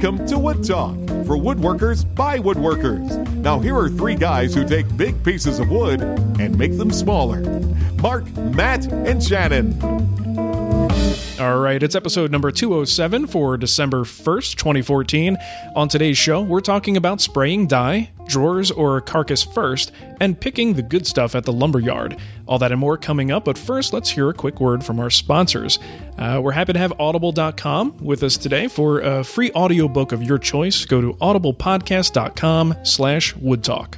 Welcome to Wood Talk for woodworkers by woodworkers. Now, here are three guys who take big pieces of wood and make them smaller Marc, Matt, and Shannon. All right, it's episode number 207 for December 1st, 2014. On today's show, we're talking about spraying dye, drawers or carcass first, and picking the good stuff at the lumberyard. All that and more coming up, but first, let's hear a quick word from our sponsors. Uh, we're happy to have Audible.com with us today for a free audiobook of your choice. Go to audiblepodcast.com slash woodtalk.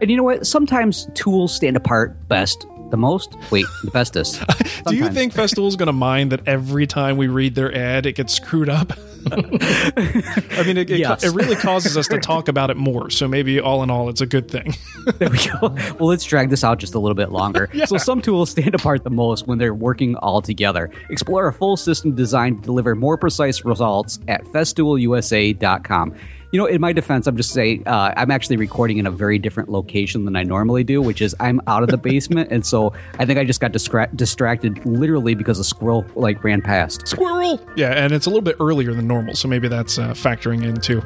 And you know what? Sometimes tools stand apart best the most? Wait, the bestest. Do you think Festool's going to mind that every time we read their ad, it gets screwed up? I mean, it, it, yes. it, really causes us to talk about it more. So maybe all in all, it's a good thing. there we go. Well, let's drag this out just a little bit longer. yeah. So some tools stand apart the most when they're working all together. Explore a full system designed to deliver more precise results at festoolusa.com you know, in my defense, I'm just saying uh, I'm actually recording in a very different location than I normally do, which is I'm out of the basement, and so I think I just got distra- distracted literally because a squirrel like ran past. Squirrel. Yeah, and it's a little bit earlier than normal, so maybe that's uh, factoring in too.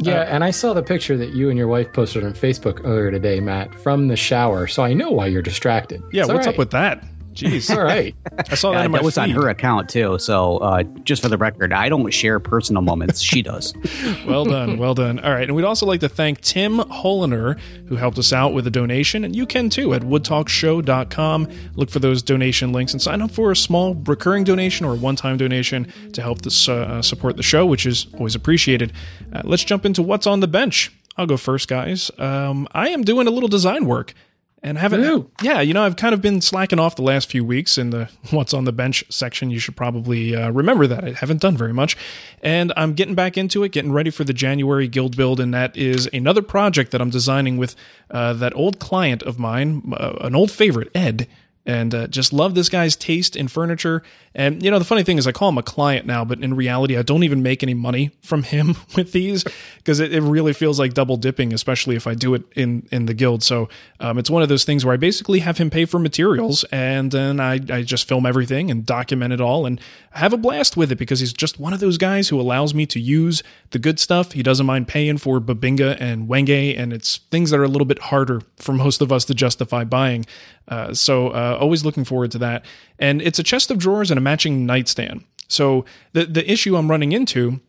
Yeah, uh, and I saw the picture that you and your wife posted on Facebook earlier today, Matt, from the shower. So I know why you're distracted. Yeah, it's what's right. up with that? Jeez. All right. I saw that yeah, in my That was feed. on her account too. So uh, just for the record, I don't share personal moments. She does. well done. Well done. All right. And we'd also like to thank Tim Holiner, who helped us out with a donation. And you can too at woodtalkshow.com. Look for those donation links and sign up for a small recurring donation or a one time donation to help this, uh, support the show, which is always appreciated. Uh, let's jump into what's on the bench. I'll go first, guys. Um, I am doing a little design work and haven't yeah you know i've kind of been slacking off the last few weeks in the what's on the bench section. You should probably uh, remember that. I haven't done very much. And i'm getting back into it getting ready for the january guild build. And that is another project that i'm designing with uh, that old client of mine uh, an old favorite ed and uh, just love this guy's taste in furniture. And you know, the funny thing is, I call him a client now, but in reality, I don't even make any money from him with these because it, it, really feels like double dipping, especially if I do it in in the guild. So um, it's one of those things where I basically have him pay for materials, and then I I just film everything and document it all, and have a blast with it because he's just one of those guys who allows me to use the good stuff. He doesn't mind paying for Bubinga and Wenge, and it's things that are a little bit harder for most of us to justify buying. Uh, so uh, always looking forward to that. And it's a chest of drawers and a matching nightstand. So the the issue I'm running into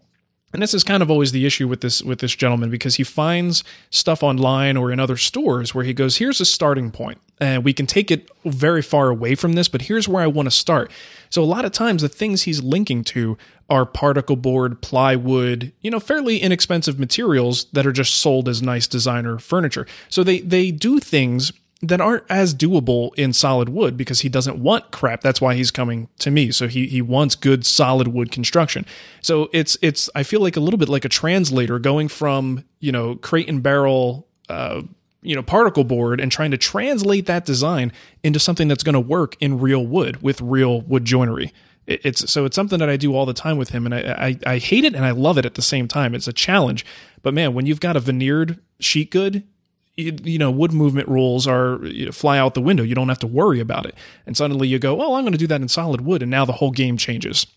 and this is kind of always the issue with this with this gentleman because he finds stuff online or in other stores where he goes here's a starting point and we can take it very far away from this but here's where I want to start. So a lot of times the things he's linking to are particle board, plywood, you know, fairly inexpensive materials that are just sold as nice designer furniture. So they they do things that aren't as doable in solid wood because he doesn't want crap. That's why he's coming to me. So he he wants good solid wood construction. So it's it's I feel like a little bit like a translator going from you know crate and barrel. Uh, you know particle board and trying to translate that design into something that's going to work in real wood with real wood joinery it's so it's something that I do all the time with him, and I, I, I hate it and I love it at the same time. It's a challenge, but man, when you've got a veneered sheet good, you, know, wood movement rules are you know, fly out the window. You don't have to worry about it. And suddenly you go, oh, I'm going to do that in solid wood. And now the whole game changes.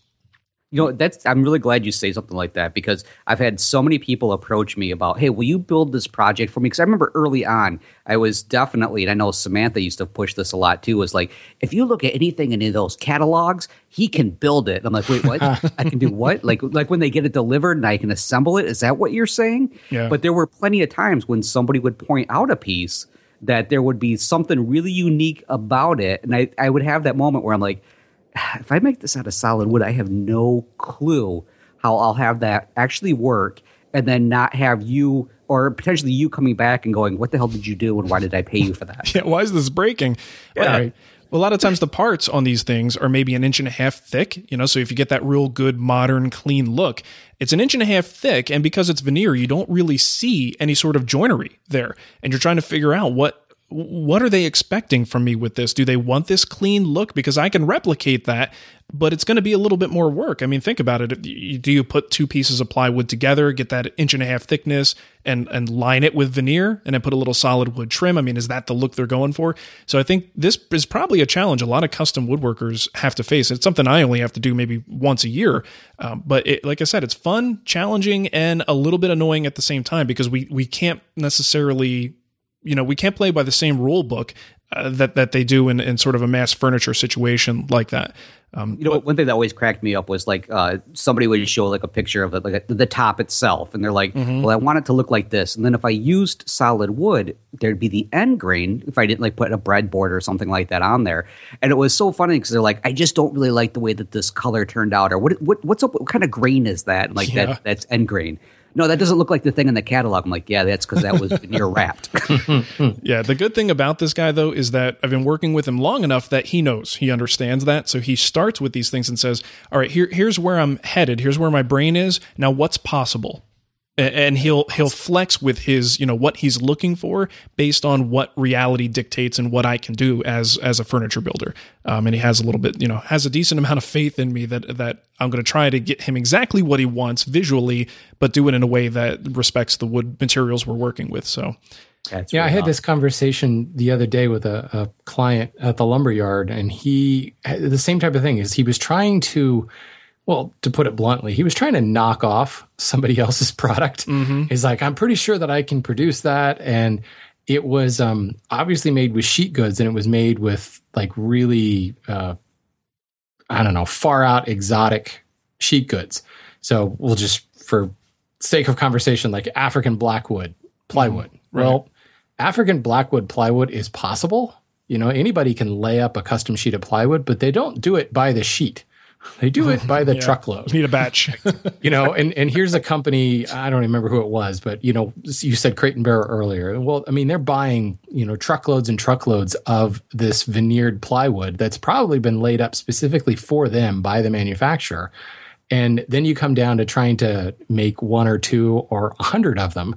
You know, that's I'm really glad you say something like that because I've had so many people approach me about, hey, will you build this project for me? Because I remember early on, I was definitely, and I know Samantha used to push this a lot too, was like, if you look at anything in any of those catalogs, he can build it. I'm like, wait, what? I can do what? Like, like when they get it delivered and I can assemble it. Is that what you're saying? Yeah. But there were plenty of times when somebody would point out a piece that there would be something really unique about it, and I, I would have that moment where I'm like if I make this out of solid wood, I have no clue how I'll have that actually work and then not have you or potentially you coming back and going, what the hell did you do and why did I pay you for that? yeah, why is this breaking? Yeah. Right. Well, a lot of times the parts on these things are maybe an inch and a half thick, you know, so if you get that real good modern clean look, it's an inch and a half thick and because it's veneer, you don't really see any sort of joinery there. And you're trying to figure out what what are they expecting from me with this? Do they want this clean look? Because I can replicate that, but it's going to be a little bit more work. I mean, think about it. Do you put two pieces of plywood together, get that inch and a half thickness, and and line it with veneer, and then put a little solid wood trim? I mean, is that the look they're going for? So I think this is probably a challenge a lot of custom woodworkers have to face. It's something I only have to do maybe once a year, um, but it, like I said, it's fun, challenging, and a little bit annoying at the same time because we we can't necessarily you know we can't play by the same rule book uh, that that they do in, in sort of a mass furniture situation like that. Um, you know, but, one thing that always cracked me up was like uh, somebody would show like a picture of it, like a, the top itself, and they're like, mm-hmm. "Well, I want it to look like this." And then if I used solid wood, there'd be the end grain. If I didn't like put a breadboard or something like that on there, and it was so funny because they're like, "I just don't really like the way that this color turned out," or "What what what's up? What kind of grain is that?" Like yeah. that that's end grain no, that doesn't look like the thing in the catalog. I'm like, yeah, that's because that was veneer wrapped. yeah, the good thing about this guy though is that I've been working with him long enough that he knows, he understands that. So he starts with these things and says, "All right, here, here's where I'm headed. Here's where my brain is. Now, what's possible?" And he'll he'll flex with his you know what he's looking for based on what reality dictates and what I can do as as a furniture builder. Um, and he has a little bit you know has a decent amount of faith in me that that I'm going to try to get him exactly what he wants visually, but do it in a way that respects the wood materials we're working with. So. That's yeah, really I had awesome. this conversation the other day with a, a client at the lumber yard, and he the same type of thing is he was trying to well, to put it bluntly, he was trying to knock off somebody else's product. Mm-hmm. He's like, I'm pretty sure that I can produce that. And it was um, obviously made with sheet goods and it was made with like really, uh, I don't know, far out exotic sheet goods. So we'll just, for sake of conversation, like African blackwood plywood. Mm-hmm. Right. Well, African blackwood plywood is possible. You know, anybody can lay up a custom sheet of plywood, but they don't do it by the sheet. They do it by the yeah. truckload. You need a batch. you know, and, and here's a company, I don't remember who it was, but you know, you said Crate and Barrel earlier. Well, I mean, they're buying, you know, truckloads and truckloads of this veneered plywood that's probably been laid up specifically for them by the manufacturer. And then you come down to trying to make one or two or a hundred of them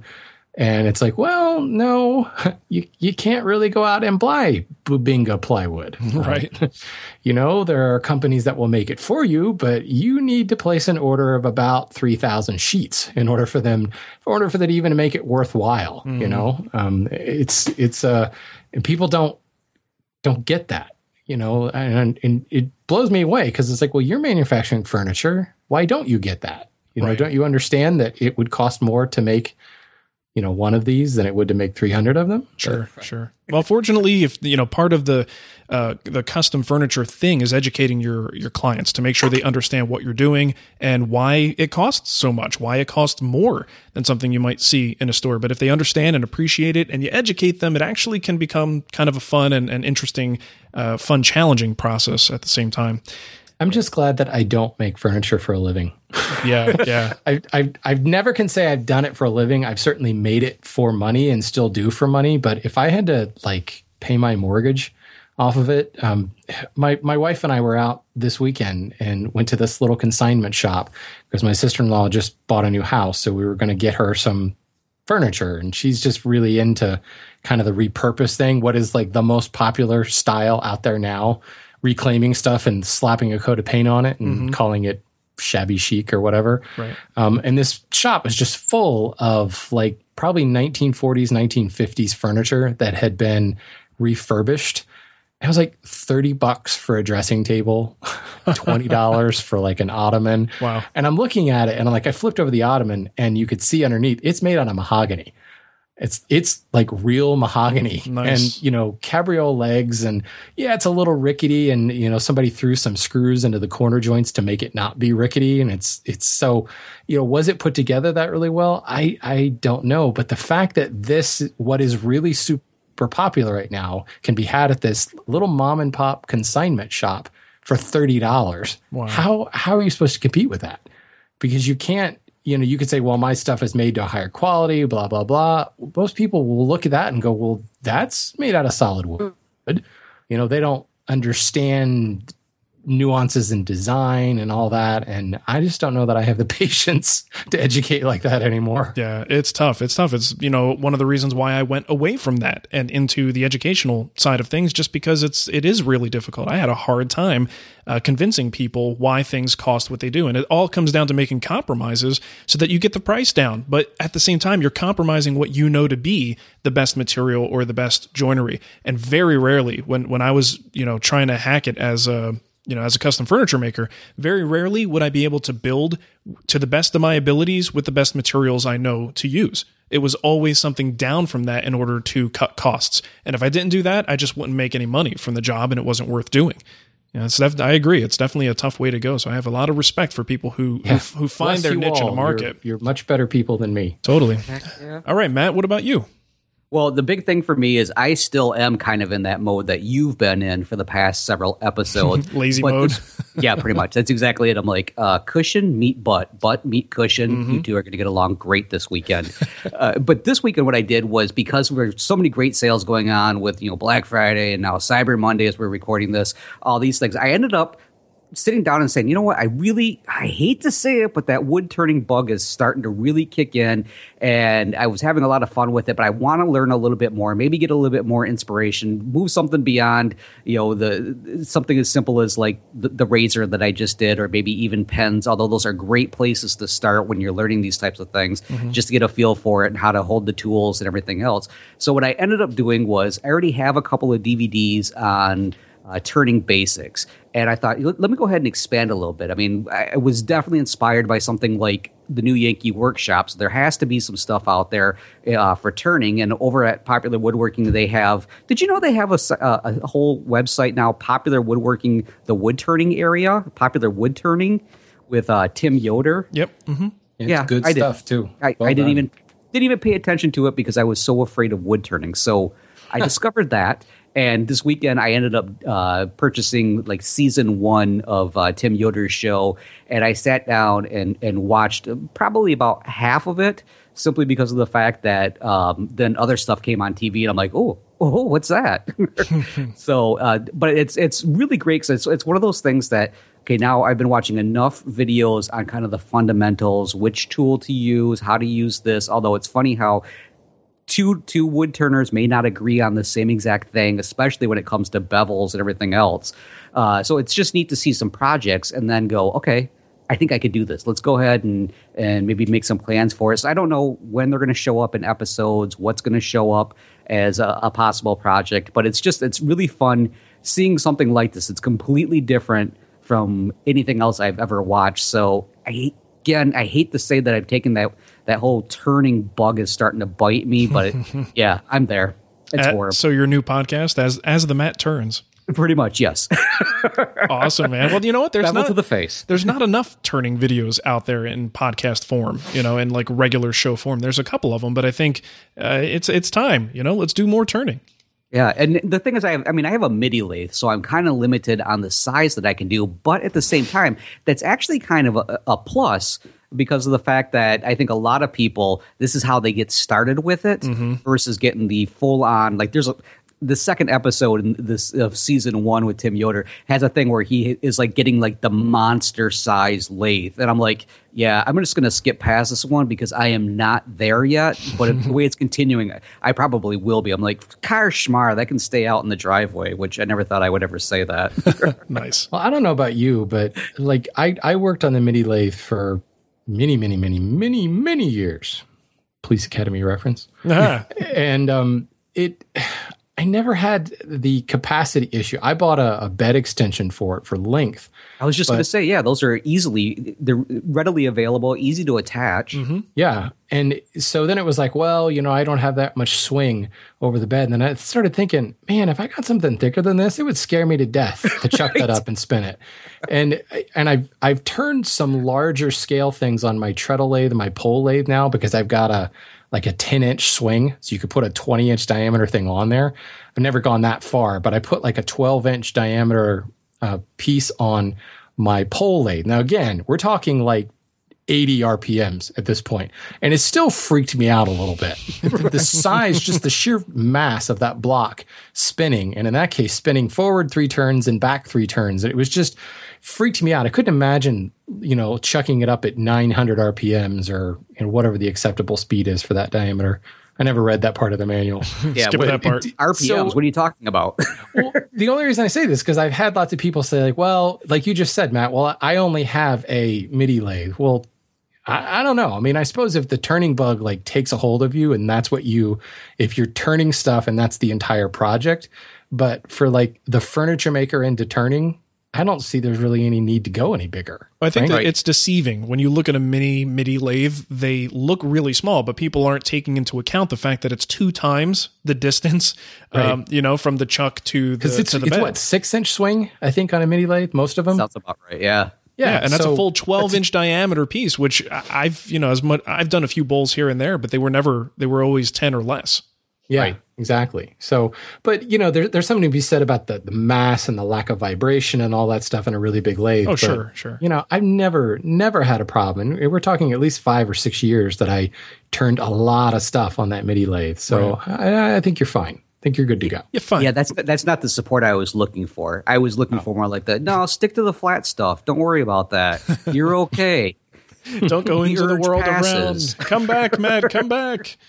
and it's like, well, no, you you can't really go out and buy Bubinga plywood, right? you know, there are companies that will make it for you, but you need to place an order of about three thousand sheets in order for them, in order for that even to make it worthwhile. Mm-hmm. You know, um, it's it's uh, and people don't don't get that. You know, and, and it blows me away because it's like, well, you're manufacturing furniture. Why don't you get that? You know, right. don't you understand that it would cost more to make you know one of these than it would to make 300 of them? Sure but, sure. Well fortunately if you know part of the uh, the custom furniture thing is educating your your clients to make sure they understand what you're doing and why it costs so much why it costs more than something you might see in a store. But if they understand and appreciate it and you educate them it actually can become kind of a fun and, and interesting uh, fun challenging process at the same time I'm just glad that I don't make furniture for a living. Yeah, yeah. I, I, I never can say I've done it for a living. I've certainly made it for money and still do for money. But if I had to like pay my mortgage off of it, um, my my wife and I were out this weekend and went to this little consignment shop because my sister in law just bought a new house, so we were going to get her some furniture, and she's just really into kind of the repurpose thing. What is like the most popular style out there now? Reclaiming stuff and slapping a coat of paint on it and mm-hmm. calling it shabby chic or whatever. Right. Um, and this shop is just full of like probably 1940s, 1950s furniture that had been refurbished. It was like 30 bucks for a dressing table, $20 for like an ottoman. Wow. And I'm looking at it and I'm like, I flipped over the ottoman and you could see underneath it's made out of mahogany. It's it's like real mahogany nice. and you know cabriole legs and yeah it's a little rickety and you know somebody threw some screws into the corner joints to make it not be rickety and it's it's so you know was it put together that really well I I don't know but the fact that this what is really super popular right now can be had at this little mom and pop consignment shop for thirty dollars wow. how how are you supposed to compete with that because you can't you know, you could say, well, my stuff is made to a higher quality, blah, blah, blah. Most people will look at that and go, well, that's made out of solid wood. You know, they don't understand nuances in design and all that. And I just don't know that I have the patience to educate like that anymore. Yeah, it's tough. It's tough. It's, you know, one of the reasons why I went away from that and into the educational side of things, just because it's, it is really difficult. I had a hard time uh, convincing people why things cost what they do. And it all comes down to making compromises so that you get the price down. But at the same time, you're compromising what you know to be the best material or the best joinery. And very rarely, when, when I was, you know, trying to hack it as a, you know, as a custom furniture maker, very rarely would I be able to build to the best of my abilities with the best materials I know to use. It was always something down from that in order to cut costs. And if I didn't do that, I just wouldn't make any money from the job and it wasn't worth doing. Yeah, it's def- I agree. It's definitely a tough way to go. So I have a lot of respect for people who yeah. who, who, find Bless their niche all. in the market. You're, you're, much better people than me. Totally. Yeah. All right, Matt. What about you? Well, the big thing for me is I still am kind of in that mode that you've been in for the past several episodes. Lazy mode. yeah, pretty much. That's exactly it. I'm like, uh, cushion, meet butt, butt, meet cushion. Mm-hmm. You two are going to get along great this weekend. uh, but this weekend, what I did was because there's so many great sales going on with, you know, Black Friday and now Cyber Monday as we're recording this, all these things, I ended up sitting down and saying, you know what, I really, I hate to say it, but that wood turning bug is starting to really kick in. And I was having a lot of fun with it, but I want to learn a little bit more, maybe get a little bit more inspiration, move something beyond, you know, the something as simple as like the, the razor that I just did, or maybe even pens, although those are great places to start when you're learning these types of things, mm-hmm. just to get a feel for it and how to hold the tools and everything else. So what I ended up doing was I already have a couple of DVDs on uh, turning basics. And I thought, let, let, me go ahead and expand a little bit. I mean, I, I, was definitely inspired by something like the new Yankee workshops. There has to be some stuff out there uh, for turning. And over at Popular Woodworking, they have. Did you know they have a, a, a whole website now? Popular Woodworking, the wood turning area, Popular Wood Turning, with uh, Tim Yoder. Yep. Mm-hmm. yeah, good I stuff did. too. I, well I didn't even didn't even pay attention to it because I was so afraid of wood turning. So I discovered that and this weekend, I ended up uh, purchasing like season one of uh, Tim Yoder's show, and I sat down and and watched probably about half of it, simply because of the fact that um, then other stuff came on TV, and I'm like, oh, oh, what's that? so, uh, but it's it's really great because it's it's one of those things that okay, now I've been watching enough videos on kind of the fundamentals, which tool to use, how to use this. Although it's funny how two two wood turners may not agree on the same exact thing, especially when it comes to bevels and everything else. Uh, so it's just neat to see some projects and then go, okay, I think I could do this. Let's go ahead and and maybe make some plans for it. So I don't know when they're going to show up in episodes, what's going to show up as a, a possible project, but it's just it's really fun seeing something like this. It's completely different from anything else I've ever watched. So I again, I hate to say that I've taken that that whole turning bug is starting to bite me, but it, yeah, I'm there. It's At, horrible. So your new podcast, as as the mat turns. Pretty much, yes. awesome, man. Well, you know what? There's Bevel not to the face. There's not enough turning videos out there in podcast form, you know, in like regular show form. There's a couple of them, but I think uh, it's it's time. You know, let's do more turning. Yeah, and the thing is, I have, I mean, I have a MIDI lathe, so I'm kind of limited on the size that I can do. But at the same time, that's actually kind of a, a plus because of the fact that I think a lot of people this is how they get started with it mm-hmm. versus getting the full on like there's a the second episode in this of season one with Tim Yoder has a thing where he is like getting like the monster size lathe, and I'm like, yeah, I'm just gonna skip past this one because I am not there yet. But the way it's continuing, I probably will be. I'm like, car schmar that can stay out in the driveway, which I never thought I would ever say that. nice. Well, I don't know about you, but like I I worked on the MIDI lathe for many, many, many, many, many years. Police Academy reference. Uh-huh. and um, it, I never had the capacity issue. I bought a, a bed extension for it for length. I was just going to say, yeah, those are easily they're readily available, easy to attach. Mm-hmm. Yeah, and so then it was like, well, you know, I don't have that much swing over the bed. And then I started thinking, man, if I got something thicker than this, it would scare me to death to chuck right. that up and spin it. And and I've I've turned some larger scale things on my treadle lathe and my pole lathe now because I've got a like a 10 inch swing. So you could put a 20 inch diameter thing on there. I've never gone that far, but I put like a 12 inch diameter uh, piece on my pole lathe. Now, again, we're talking like 80 RPMs at this point, and it still freaked me out a little bit. the size, just the sheer mass of that block spinning, and in that case, spinning forward three turns and back three turns. It was just freaked me out. I couldn't imagine, you know, chucking it up at 900 RPMs or you know, whatever the acceptable speed is for that diameter. I never read that part of the manual. Yeah, Skip what- that part. RPMs. So- what are you talking about? well, the only reason I say this because I've had lots of people say like, well, like you just said, Matt. Well, I only have a MIDI lathe. Well, I, I don't know. I mean, I suppose if the turning bug like takes a hold of you and that's what you, if you're turning stuff and that's the entire project, but for like the furniture maker into turning, I don't see there's really any need to go any bigger. I think that it's deceiving when you look at a mini MIDI lathe. They look really small, but people aren't taking into account the fact that it's two times the distance, um, you know, from the chuck to the it's, to the it's bed. what six inch swing I think on a MIDI lathe, most of them. Sounds about right. Yeah. yeah, and that's so a full twelve inch diameter piece, which I- I've you know as much I've done a few bowls here and there, but they were never they were always ten or less. Yeah, exactly. So, but you know, there, there's something to be said about the, the mass and the lack of vibration and all that stuff in a really big lathe. Oh, But, sure, sure. You know, I've never, never had a problem. And we're talking at least five or six years that I turned a lot of stuff on that MIDI lathe. So I, I think you're fine. Think you're good to go. Yeah, fine. Yeah, that's that's not the support I was looking for. I was looking oh. for more like that. no, stick to the flat stuff. Don't worry about that. You're okay. Don't go into the urge world passes. around. Come back, Matt. Come back.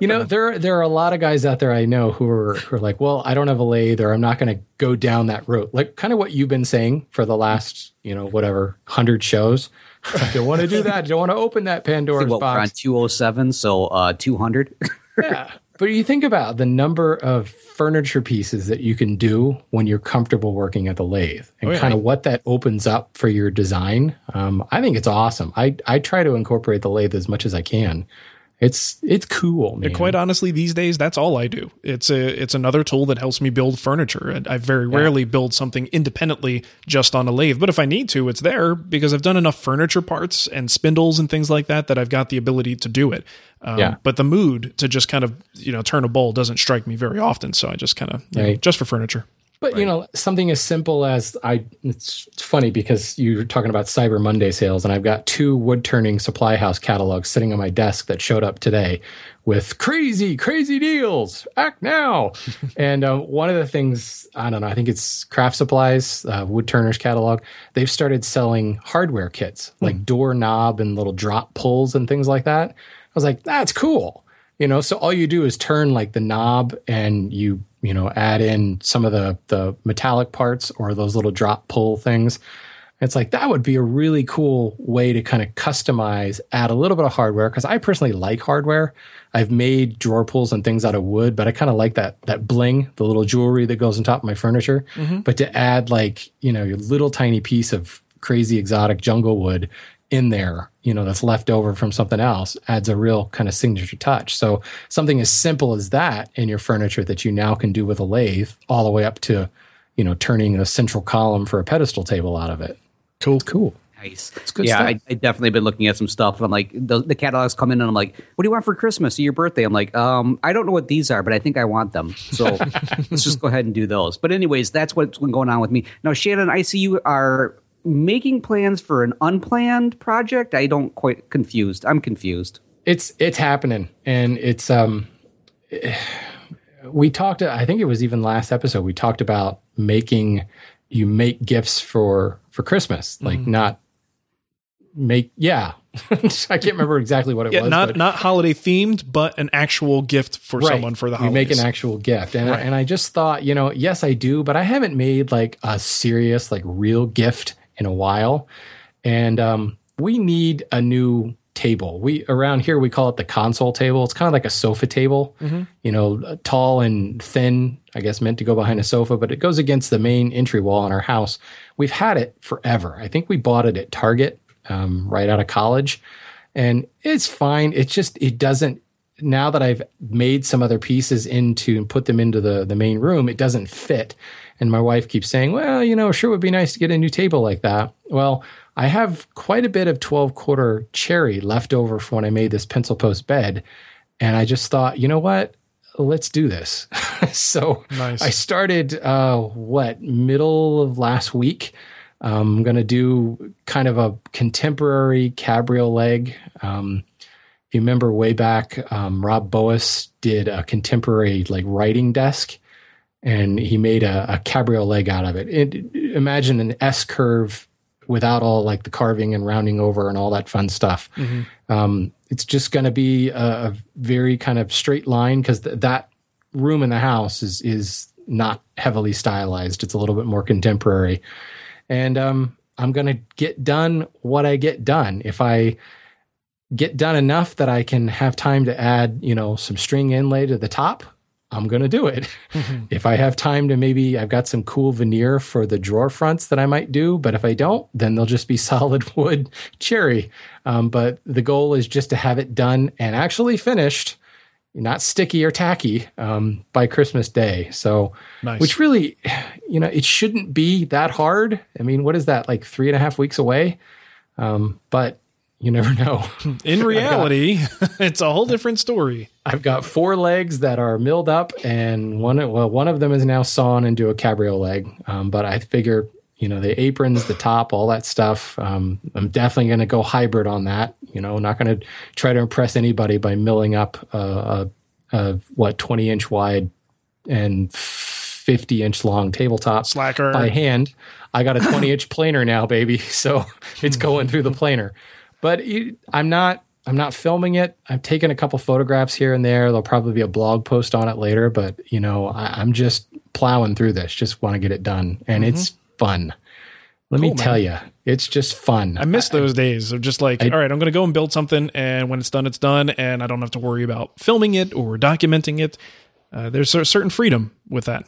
You know, there there are a lot of guys out there I know who are who are like, well, I don't have a lathe, or I'm not going to go down that road. Like kind of what you've been saying for the last, you know, whatever hundred shows. I don't want to do that. I don't want to open that Pandora's Well, we're on box. 207, so uh, 200. yeah. But you think about the number of furniture pieces that you can do when you're comfortable working at the lathe and Oh, yeah. kind of what that opens up for your design. Um, I think it's awesome. I, I try to incorporate the lathe as much as I can. It's it's cool, man. Quite honestly, these days that's all I do. It's a it's another tool that helps me build furniture. And I very rarely build something independently just on a lathe, but if I need to, it's there because I've done enough furniture parts and spindles and things like that that I've got the ability to do it. Um, Yeah. But the mood to just kind of you know turn a bowl doesn't strike me very often, so I just kind of you know, just for furniture. But you know, something as simple as I it's, funny because you're talking about Cyber Monday sales, and I've got two wood turning supply house catalogs sitting on my desk that showed up today with crazy, crazy deals. Act now. and uh, one of the things I don't know, I think it's Craft Supplies, uh, Wood Turners catalog. They've started selling hardware kits like door knob and little drop pulls and things like that. I was like, that's cool you know so all you do is turn like the knob and you you know add in some of the the metallic parts or those little drop pull things. It's like that would be a really cool way to kind of customize add a little bit of hardware because i personally like hardware. I've made drawer pulls and things out of wood but i kind of like that that bling the little jewelry that goes on top of my furniture. Mm-hmm. But to add like you know your little tiny piece of crazy exotic jungle wood in there, you know, that's left over from something else adds a real kind of signature touch. So something as simple as that in your furniture that you now can do with a lathe all the way up to, you know, turning a central column for a pedestal table out of it. Cool. Cool. Nice. It's good yeah, stuff. I, I definitely been looking at some stuff. And I'm like, the, the catalogs come in, and I'm like, what do you want for Christmas or your birthday? I'm like, um, I don't know what these are, but I think I want them. So let's just go ahead and do those. But anyways, that's what's been going on with me now. Shannon, I see you are making plans for an unplanned project. I don't quite confused. I'm confused. It's it's happening and it's um we talked I think it was even last episode we talked about making you make gifts for for Christmas, like not make yeah. I can't remember exactly what it Yeah, was. not but- not holiday themed, but an actual gift for Right. someone for the you holidays. make an actual gift and, I, and i just thought you know yes i do but i haven't made like a serious like real gift in a while. And um, we need a new table. We around here we call it the console table. It's kind of like a sofa table. You know tall and thin i guess meant to go behind a sofa but it goes against the main entry wall in our house. We've had it forever. I think we bought it at target um, right out of college. And it's fine. It's just it doesn't now that I've made some other pieces into and put them into the the main room, it doesn't fit. And my wife keeps saying, "Well, you know, sure would be nice to get a new table like that." Well, I have quite a bit of 12 quarter cherry left over from when I made this pencil post bed, and I just thought, you know what? Let's do this. so Nice. I started uh, what middle of last week. Um, I'm going to do kind of a contemporary cabriole leg. Um, if you remember way back, um, Rob Boas did a contemporary like writing desk, and he made a, a cabriole leg out of it. it. Imagine an S curve without all like the carving and rounding over and all that fun stuff. Mm-hmm. Um, it's just going to be a, a, very kind of straight line because th- that room in the house is is not heavily stylized. It's a little bit more contemporary, and um, I'm going to get done what I get done. If I get done enough that I can have time to add, you know, some string inlay to the top, I'm going to do it. Mm-hmm. If I have time to maybe, I've got some cool veneer for the drawer fronts that I might do, but if I don't, then they'll just be solid wood cherry. Um, but the goal is just to have it done and actually finished, not sticky or tacky um, by Christmas Day. So, nice. which really, you know, it shouldn't be that hard. I mean, what is that, like three and a half weeks away? Um, but you never know. In reality, it's a whole different story. I've got four legs that are milled up, and one well, one of them is now sawn into a cabrio leg. Um, but I figure, you know, the aprons, the top, all that stuff. Um, I'm definitely going to go hybrid on that. You know, not going to try to impress anybody by milling up a, a, a what 20 inch wide and 50 inch long tabletop slacker by hand. I got a 20 inch planer now, baby. So it's going through the planer. But I'm not I'm not filming it. I'm taking a couple photographs here and there. There'll probably be a blog post on it later, but you know, I, am just plowing through this. Just want to get it done, and mm-hmm. it's fun. Let cool, me tell you, it's just fun. I miss those I, days of just like, I, all right, I'm going to go and build something, and when it's done, it's done, and I don't have to worry about filming it or documenting it. Uh, there's a certain freedom with that.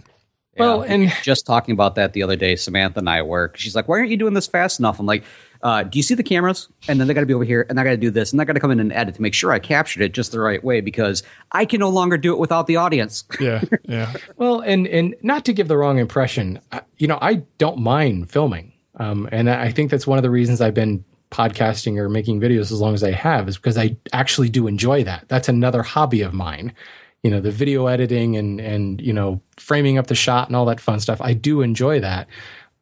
Well, and just talking about that the other day, Samantha and I work. She's like, "Why aren't you doing this fast enough?" I'm like, uh, do you see the cameras? And then they got to be over here, and I got to do this, and I got to come in and edit to make sure I captured it just the right way because I can no longer do it without the audience. yeah, yeah. well, and and not to give the wrong impression, you know, I don't mind filming, um, and I think that's one of the reasons I've been podcasting or making videos as long as I have is because I actually do enjoy that. That's another hobby of mine. You know, the video editing and and you know framing up the shot and all that fun stuff. I do enjoy that,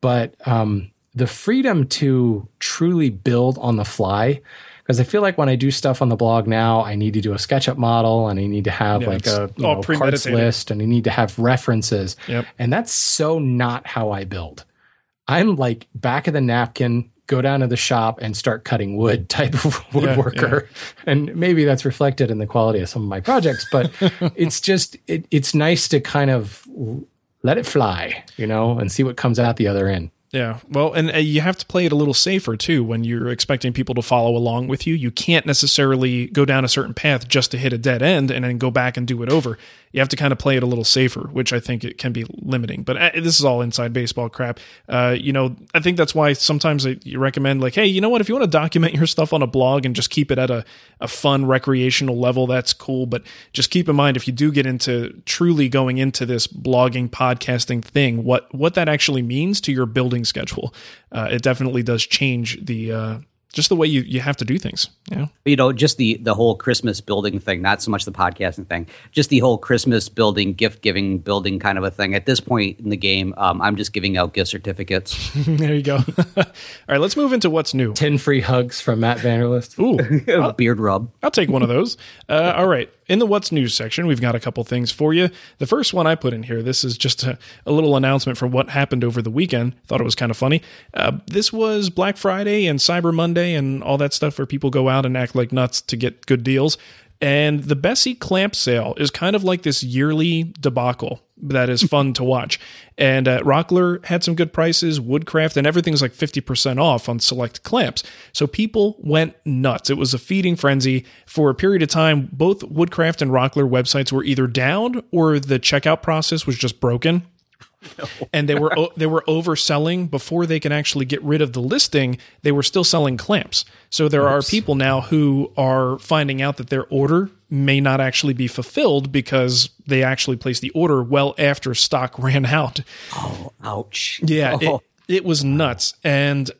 but um, the freedom to truly build on the fly because I feel like when I do stuff on the blog now, I need to do a SketchUp model and I need to have yeah, like a know, parts list and I need to have references. Yep. And that's so not how I build. I'm like back of the napkin, go down to the shop and start cutting wood type of woodworker. Yeah, yeah. And maybe that's reflected in the quality of some of my projects, but it's just, it, it's nice to kind of let it fly, you know, and see what comes out the other end. Yeah. Well, and uh, you have to play it a little safer too when you're expecting people to follow along with you. You can't necessarily go down a certain path just to hit a dead end and then go back and do it over you have to kind of play it a little safer, which I think it can be limiting. But uh, this is all inside baseball crap. Uh, you know, I think that's why sometimes you recommend like, hey, you know what? If you want to document your stuff on a blog and just keep it at a, a fun recreational level, that's cool. But just keep in mind if you do get into truly going into this blogging podcasting thing, what what that actually means to your building schedule. Uh, it definitely does change the uh, just the way you, you have to do things. Yeah. You know, just the the whole Christmas building thing, not so much the podcasting thing, just the whole Christmas building, gift giving, building kind of a thing. At this point in the game, um, I'm just giving out gift certificates. there you go. all right, let's move into what's new. 10 free hugs from Matt Vanderlist. Ooh, beard rub. I'll take one of those. Uh, all right in the what's news section, we've got a couple things for you. The first one I put in here, this is just a, a little announcement from what happened over the weekend. Thought it was kind of funny. Uh, this was Black Friday and Cyber Monday and all that stuff where people go out and act like nuts to get good deals. And the Bessey clamp sale is kind of like this yearly debacle that is fun to watch. And uh, Rockler had some good prices, Woodcraft, and everything's like 50% off on select clamps. So people went nuts. It was a feeding frenzy. For a period of time, both Woodcraft and Rockler websites were either down or the checkout process was just broken. and they were they were overselling before they can actually get rid of the listing. They were still selling clamps. So there Oops. are people now who are finding out that their order may not actually be fulfilled because they actually placed the order well after stock ran out. Oh, ouch! Yeah, oh. It, it was nuts, and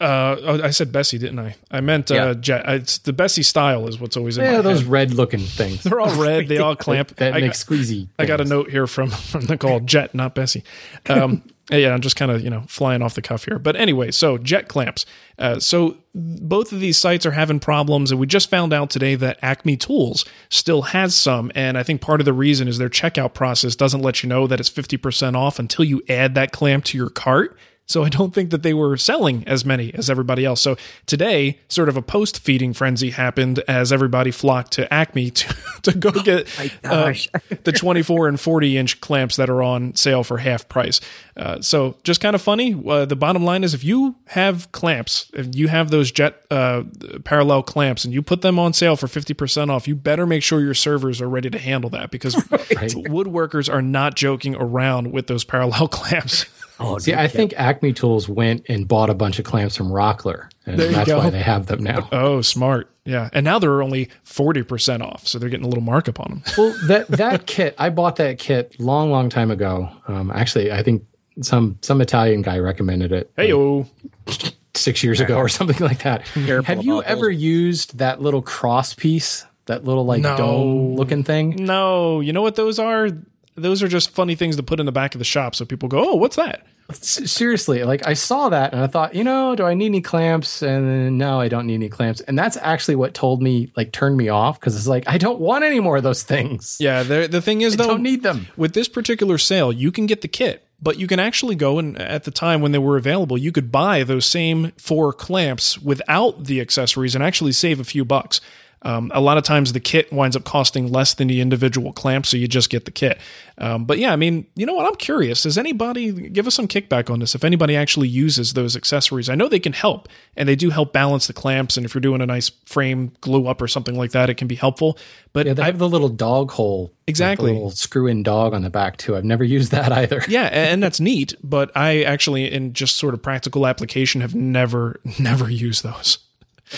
uh, oh, I said Bessey, didn't I? I meant uh, yeah. Jet. It's the Bessey style is what's always in yeah, those head. red looking things. They're all red. They all clamp. that I, makes squeezy. I got a note here from from the call Jet, not Bessey. Um, Yeah, I'm just kind of you know flying off the cuff here. But anyway, so jet clamps. Uh, so both of these sites are having problems, and we just found out today that Acme Tools still has some. And I think part of the reason is their checkout process doesn't let you know that it's 50% off until you add that clamp to your cart. So I don't think that they were selling as many as everybody else. So today, sort of a post feeding frenzy happened as everybody flocked to Acme to, to go get uh, the 24 and 40 inch clamps that are on sale for half price. Uh, so just kind of funny. Uh, the bottom line is if you have clamps, if you have those jet uh, parallel clamps and you put them on sale for 50% off, you better make sure your servers are ready to handle that because right. woodworkers are not joking around with those parallel clamps. Oh, See, I think Acme Tools went and bought a bunch of clamps from Rockler, and that's go. why they have them now. Oh, smart. Yeah, and now they're only forty percent off, so they're getting a little markup on them. well, that that kit, I bought that kit long, long time ago. Um, actually, I think some some Italian guy recommended it. Hey yo. Six years ago or something like that. Careful have you ever those. used that little cross piece, that little like no. dome looking thing? No, you know what those are? those are just funny things to put in the back of the shop so people go, "Oh, what's that?" Seriously, like I saw that and I thought, you know, do I need any clamps? And then, no, I don't need any clamps. And that's actually what told me, like, turned me off because it's like I don't want any more of those things. Yeah, the the thing is, I though, don't need them. With this particular sale, you can get the kit, but you can actually go and at the time when they were available, you could buy those same four clamps without the accessories and actually save a few bucks. Um, a lot of times the kit winds up costing less than the individual clamp, so you just get the kit. Um, but yeah, I mean, you know what? I'm curious. Does anybody give us some kickback on this? If anybody actually uses those accessories, I know they can help, and they do help balance the clamps. And if you're doing a nice frame glue up or something like that, it can be helpful. But yeah, they have the little dog hole, exactly, little screw in dog on the back too. I've never used that either. yeah, and that's neat. But I actually, in just sort of practical application, have never never used those.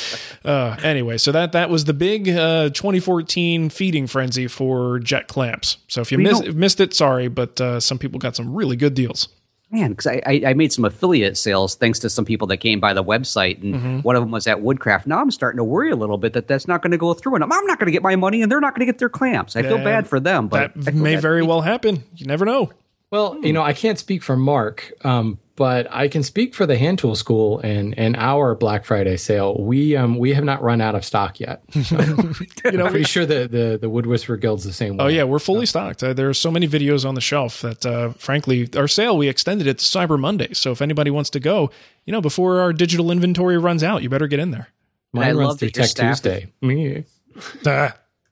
Uh, anyway, so that that was the big uh, 2014 feeding frenzy for jet clamps. So if you miss, missed it, sorry, but uh, some people got some really good deals. Man, because I, I, I, made some affiliate sales thanks to some people that came by the website, and mm-hmm. one of them was at Woodcraft. Now I'm starting to worry a little bit that that's not going to go through, and I'm, I'm not going to get my money, and they're not going to get their clamps. I feel bad for them, but that may very well happen. You never know. Well, you know, I can't speak for Marc, um, but I can speak for the hand tool school and and our Black Friday sale. We um we have not run out of stock yet. So, you know, I'm pretty sure the, the the Wood Whisperer Guild's the same. Way. Oh way. yeah, we're fully stocked. Uh, there are so many videos on the shelf that, uh, frankly, our sale we extended it to Cyber Monday. So if anybody wants to go, you know, before our digital inventory runs out, you better get in there. Mine I runs through Tech Tuesday. Me.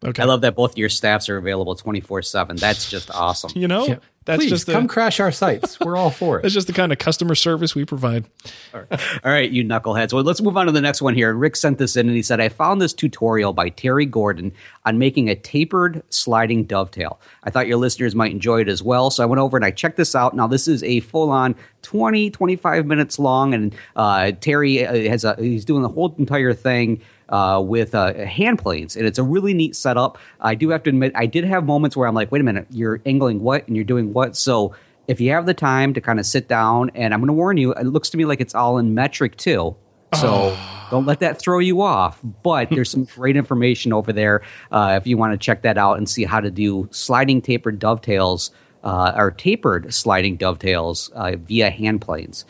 Okay. I love that both your staffs are available twenty four seven. That's just awesome. You know. Yeah. That's Please, just the, come crash our sites. We're all for it. That's just the kind of customer service we provide. All right. all right, you knuckleheads. Well, let's move on to the next one here. Rick sent this in and he said, I found this tutorial by Terry Gordon on making a tapered sliding dovetail. I thought your listeners might enjoy it as well. So I went over and I checked this out. Now, this is a full on 20, 25 minutes long. And uh, Terry uh, has a, he's doing the whole entire thing uh, with uh, hand planes, and it's a really neat setup. I do have to admit, I did have moments where I'm like, wait a minute, you're angling what and you're doing what. So if you have the time to kind of sit down, and I'm going to warn you, it looks to me like it's all in metric too. So don't let that throw you off. But there's some great information over there uh, if you want to check that out and see how to do sliding tapered dovetails uh, or tapered sliding dovetails uh, via hand planes.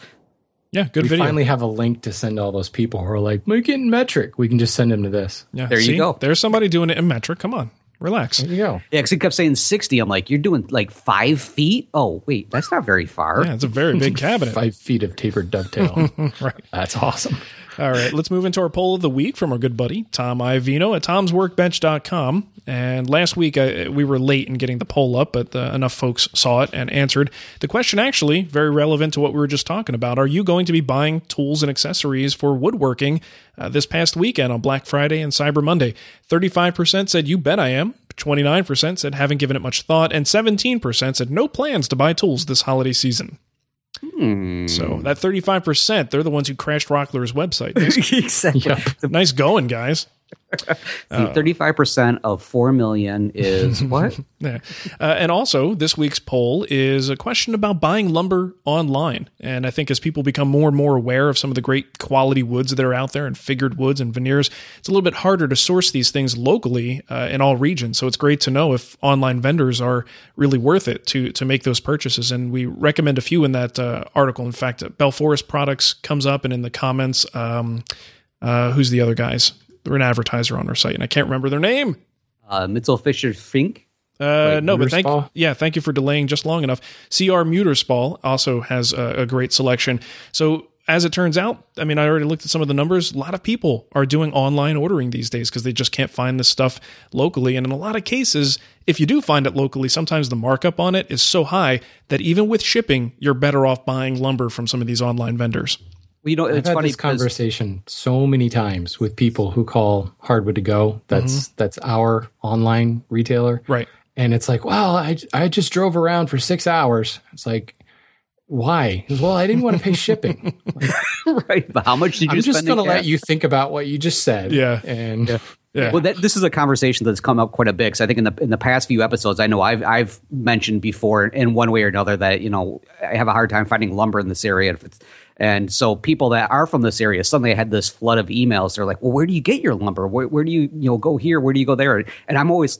Yeah, good we video. finally have a link to send all those people who are like, make it in metric. We can just send them to this. Yeah, there see? you go. There's somebody doing it in metric. Come on, relax. There you go. Yeah, because he kept saying 60. I'm like, you're doing like five feet? Oh, wait, that's not very far. Yeah, it's a very big cabinet. five feet of tapered dovetail. right. That's awesome. All right, let's move into our poll of the week from our good buddy, Tom Iovino at tomsworkbench.com. And last week uh, we were late in getting the poll up, but uh, enough folks saw it and answered. The question actually very relevant to what we were just talking about. Are you going to be buying tools and accessories for woodworking uh, this past weekend on Black Friday and Cyber Monday? 35% said, You bet I am. 29% said, Haven't given it much thought. And 17% said, No plans to buy tools this holiday season. Hmm. So that 35%, they're the ones who crashed Rockler's website. exactly. Nice going, guys. Thirty-five percent of four million is what? Yeah. Uh, and also, this week's poll is a question about buying lumber online. And I think as people become more and more aware of some of the great quality woods that are out there and figured woods and veneers, it's a little bit harder to source these things locally uh, in all regions. So it's great to know if online vendors are really worth it to to make those purchases. And we recommend a few in that uh, article. In fact, Bell Forest Products comes up, and in the comments, um, uh, who's the other guys? They're an advertiser on our site, and I can't remember their name. Uh, Mitchell Fisher Fink. Uh, no, but thank Muterspaw? yeah, thank you for delaying just long enough. CR Muterspaw also has a, a great selection. So as it turns out, I mean, I already looked at some of the numbers. A lot of people are doing online ordering these days because they just can't find this stuff locally. And in a lot of cases, if you do find it locally, sometimes the markup on it is so high that even with shipping, you're better off buying lumber from some of these online vendors. Well, you know, I've it's had funny this conversation so many times with people who call Hardwood to Go. That's mm-hmm. that's our online retailer, Right. and it's like, well, I I just drove around for six hours. It's like, why? Well, I didn't want to pay shipping. right, but how much did you I'm just going to let you think about what you just said. Yeah. and Yeah. Well, that, this is a conversation that's come up quite a bit. Because I think in the in the past few episodes, I know I've I've mentioned before in one way or another that you know I have a hard time finding lumber in this area. If it's, and so people that are from this area suddenly had this flood of emails. They're like, "Well, where do you get your lumber? Where, where do you you know go here? Where do you go there?" And I'm always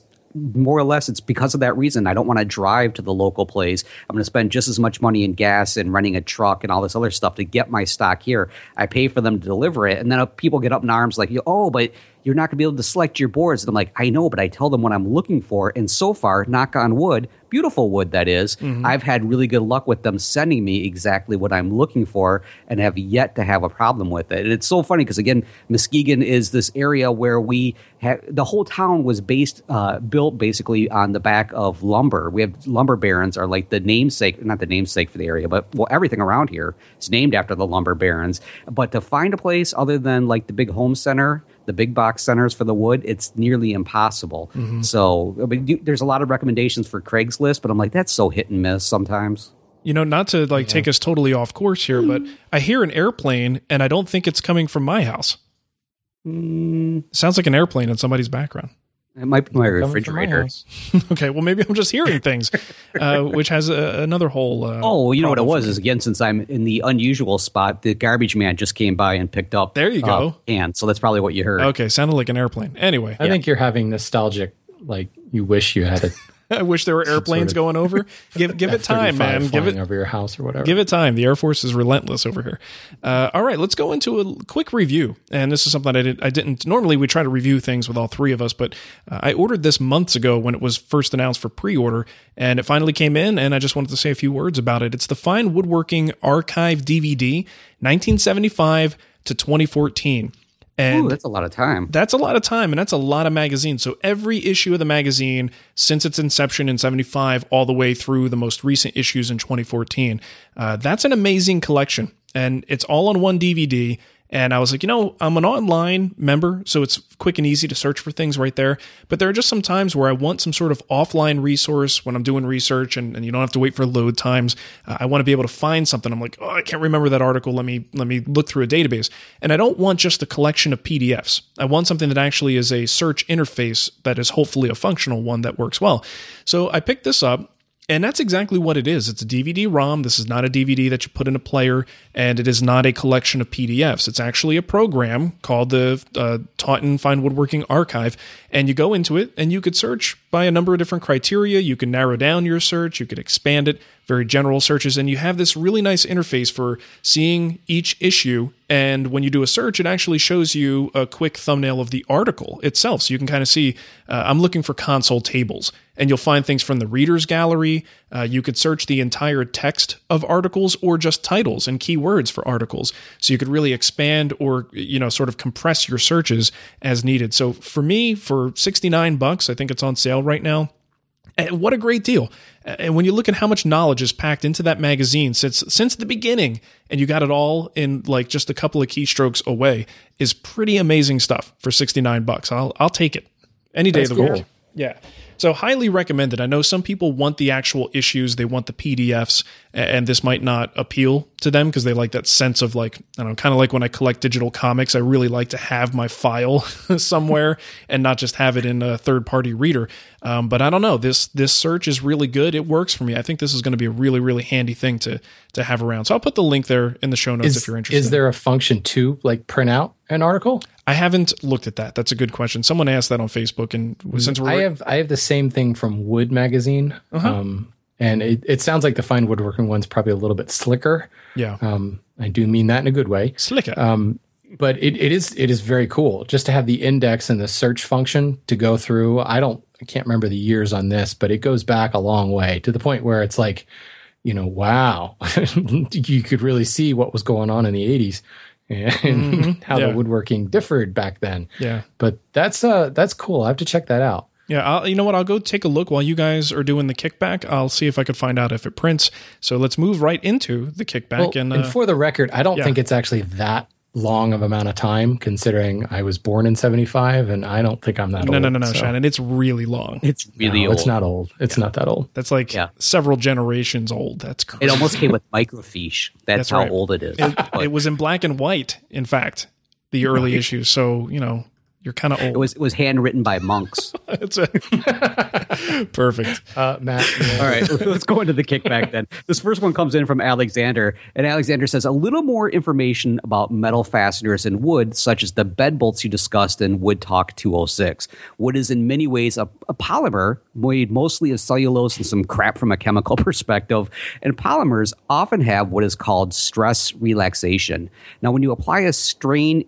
more or less it's because of that reason. I don't want to drive to the local place. I'm going to spend just as much money in gas and renting a truck and all this other stuff to get my stock here. I pay for them to deliver it, and then uh, people get up in arms like, "Oh, but you're not going to be able to select your boards." And I'm like, "I know, but I tell them what I'm looking for." And so far, knock on wood, beautiful wood that is, I've had really good luck with them sending me exactly what I'm looking for, and have yet to have a problem with it. And it's so funny because again, Muskegon is this area where we ha- the whole town was based uh, built basically on the back of lumber. We have lumber barons are like the namesake, not the namesake for the area, but well, everything around here is named after the lumber barons. But to find a place other than like the big home center, the big box centers for the wood, it's nearly impossible. Mm-hmm. So I mean, you, there's a lot of recommendations for Craigslist, but I'm like that's so hit and miss sometimes. You know, not to like take us totally off course here, but I hear an airplane and I don't think it's coming from my house. Mm. Sounds like an airplane in somebody's background. It might be my coming from my refrigerator. okay, well maybe I'm just hearing things, uh, which has a, another whole. Uh, Oh, you know what it was is again since I'm in the unusual spot, the garbage man just came by and picked up. There you go. uh, and so that's probably what you heard. Okay, sounded like an airplane. Anyway, I think you're having nostalgic, like you wish you had a I wish there were airplanes of going over. Give give it time, man. Give it over your house or whatever. Give it time. The Air Force is relentless over here. Uh, all right, let's go into a quick review. And this is something I didn't. I didn't. Normally, we try to review things with all three of us, but uh, I ordered this months ago when it was first announced for pre-order, and it finally came in. And I just wanted to say a few words about it. It's the Fine Woodworking Archive DVD, 1975 to 2014. And Ooh, that's a lot of time. that's a lot of time and that's a lot of magazines. So every issue of the magazine since its inception in 75 all the way through the most recent issues in 2014. Uh, that's an amazing collection and it's all on one DVD. And I was like, you know, I'm an online member, so it's quick and easy to search for things right there. But there are just some times where I want some sort of offline resource when I'm doing research and, and you don't have to wait for load times. Uh, I want to be able to find something. I'm like, oh, I can't remember that article. Let me let me look through a database. And I don't want just a collection of PDFs. I want something that actually is a search interface that is hopefully a functional one that works well. So I picked this up and that's exactly what it is. It's a DVD ROM. This is not a DVD that you put in a player, and it is not a collection of PDFs. It's actually a program called the uh, Taunton Fine Woodworking Archive. And you go into it, and you could search by a number of different criteria. You can narrow down your search, you could expand it, very general searches, and you have this really nice interface for seeing each issue. And when you do a search, it actually shows you a quick thumbnail of the article itself. So you can kind of see, uh, I'm looking for console tables and you'll find things from the reader's gallery. Uh, you could search the entire text of articles or just titles and keywords for articles. So you could really expand or, you know, sort of compress your searches as needed. So for me, for 69 bucks, I think it's on sale right now. And what a great deal. And when you look at how much knowledge is packed into that magazine since since the beginning and you got it all in like just a couple of keystrokes away is pretty amazing stuff for 69 bucks. I'll I'll take it any day That's of the week. Yeah. So highly recommended. I know some people want the actual issues, they want the PDFs, and this might not appeal to them because they like that sense of like I don't know, kind of like when I collect digital comics, I really like to have my file somewhere and not just have it in a third party reader. Um, but I don't know. This this search is really good. It works for me. I think this is going to be a really really handy thing to to have around. So I'll put the link there in the show notes is, if you're interested. Is there a function to like print out an article? I haven't looked at that. That's a good question. Someone asked that on Facebook, and since we're I have I have the same thing from Wood Magazine. Uh-huh. Um, and it, it sounds like the fine woodworking one's probably a little bit slicker. yeah, Um, I do mean that in a good way. slicker. Um, but it, it is it is very cool just to have the index and the search function to go through. I don't I can't remember the years on this, but it goes back a long way to the point where it's like, you know, wow, you could really see what was going on in the '80s and how Yeah. the woodworking differed back then. yeah. But that's uh that's cool. I have to check that out. Yeah, I'll, you know what? I'll go take a look while you guys are doing the kickback. I'll see if I could find out if it prints. So let's move right into the kickback. Well, and, uh, and for the record, I don't yeah. think it's actually that long of amount of time considering I was born in 75 and I don't think I'm that no, old. no, no, no, so- Shannon. It's really long. It's really No, old. It's not old. It's not that old. That's like Yeah. several generations old. That's crazy. It almost came with microfiche. That's, That's how right. old it is. It, it was in black and white, in fact, the early issues. So, you know, you're kind of old. it was it was handwritten by monks. It's a- perfect. Uh, Matt, yeah. All right, let's go into the kickback then. This first one comes in from Alexander, and Alexander says a little more information about metal fasteners and wood, such as the bed bolts you discussed in Wood Talk 206. Wood is in many ways a, a polymer made mostly of cellulose and some crap from a chemical perspective, and polymers often have what is called stress relaxation. Now, when you apply a strain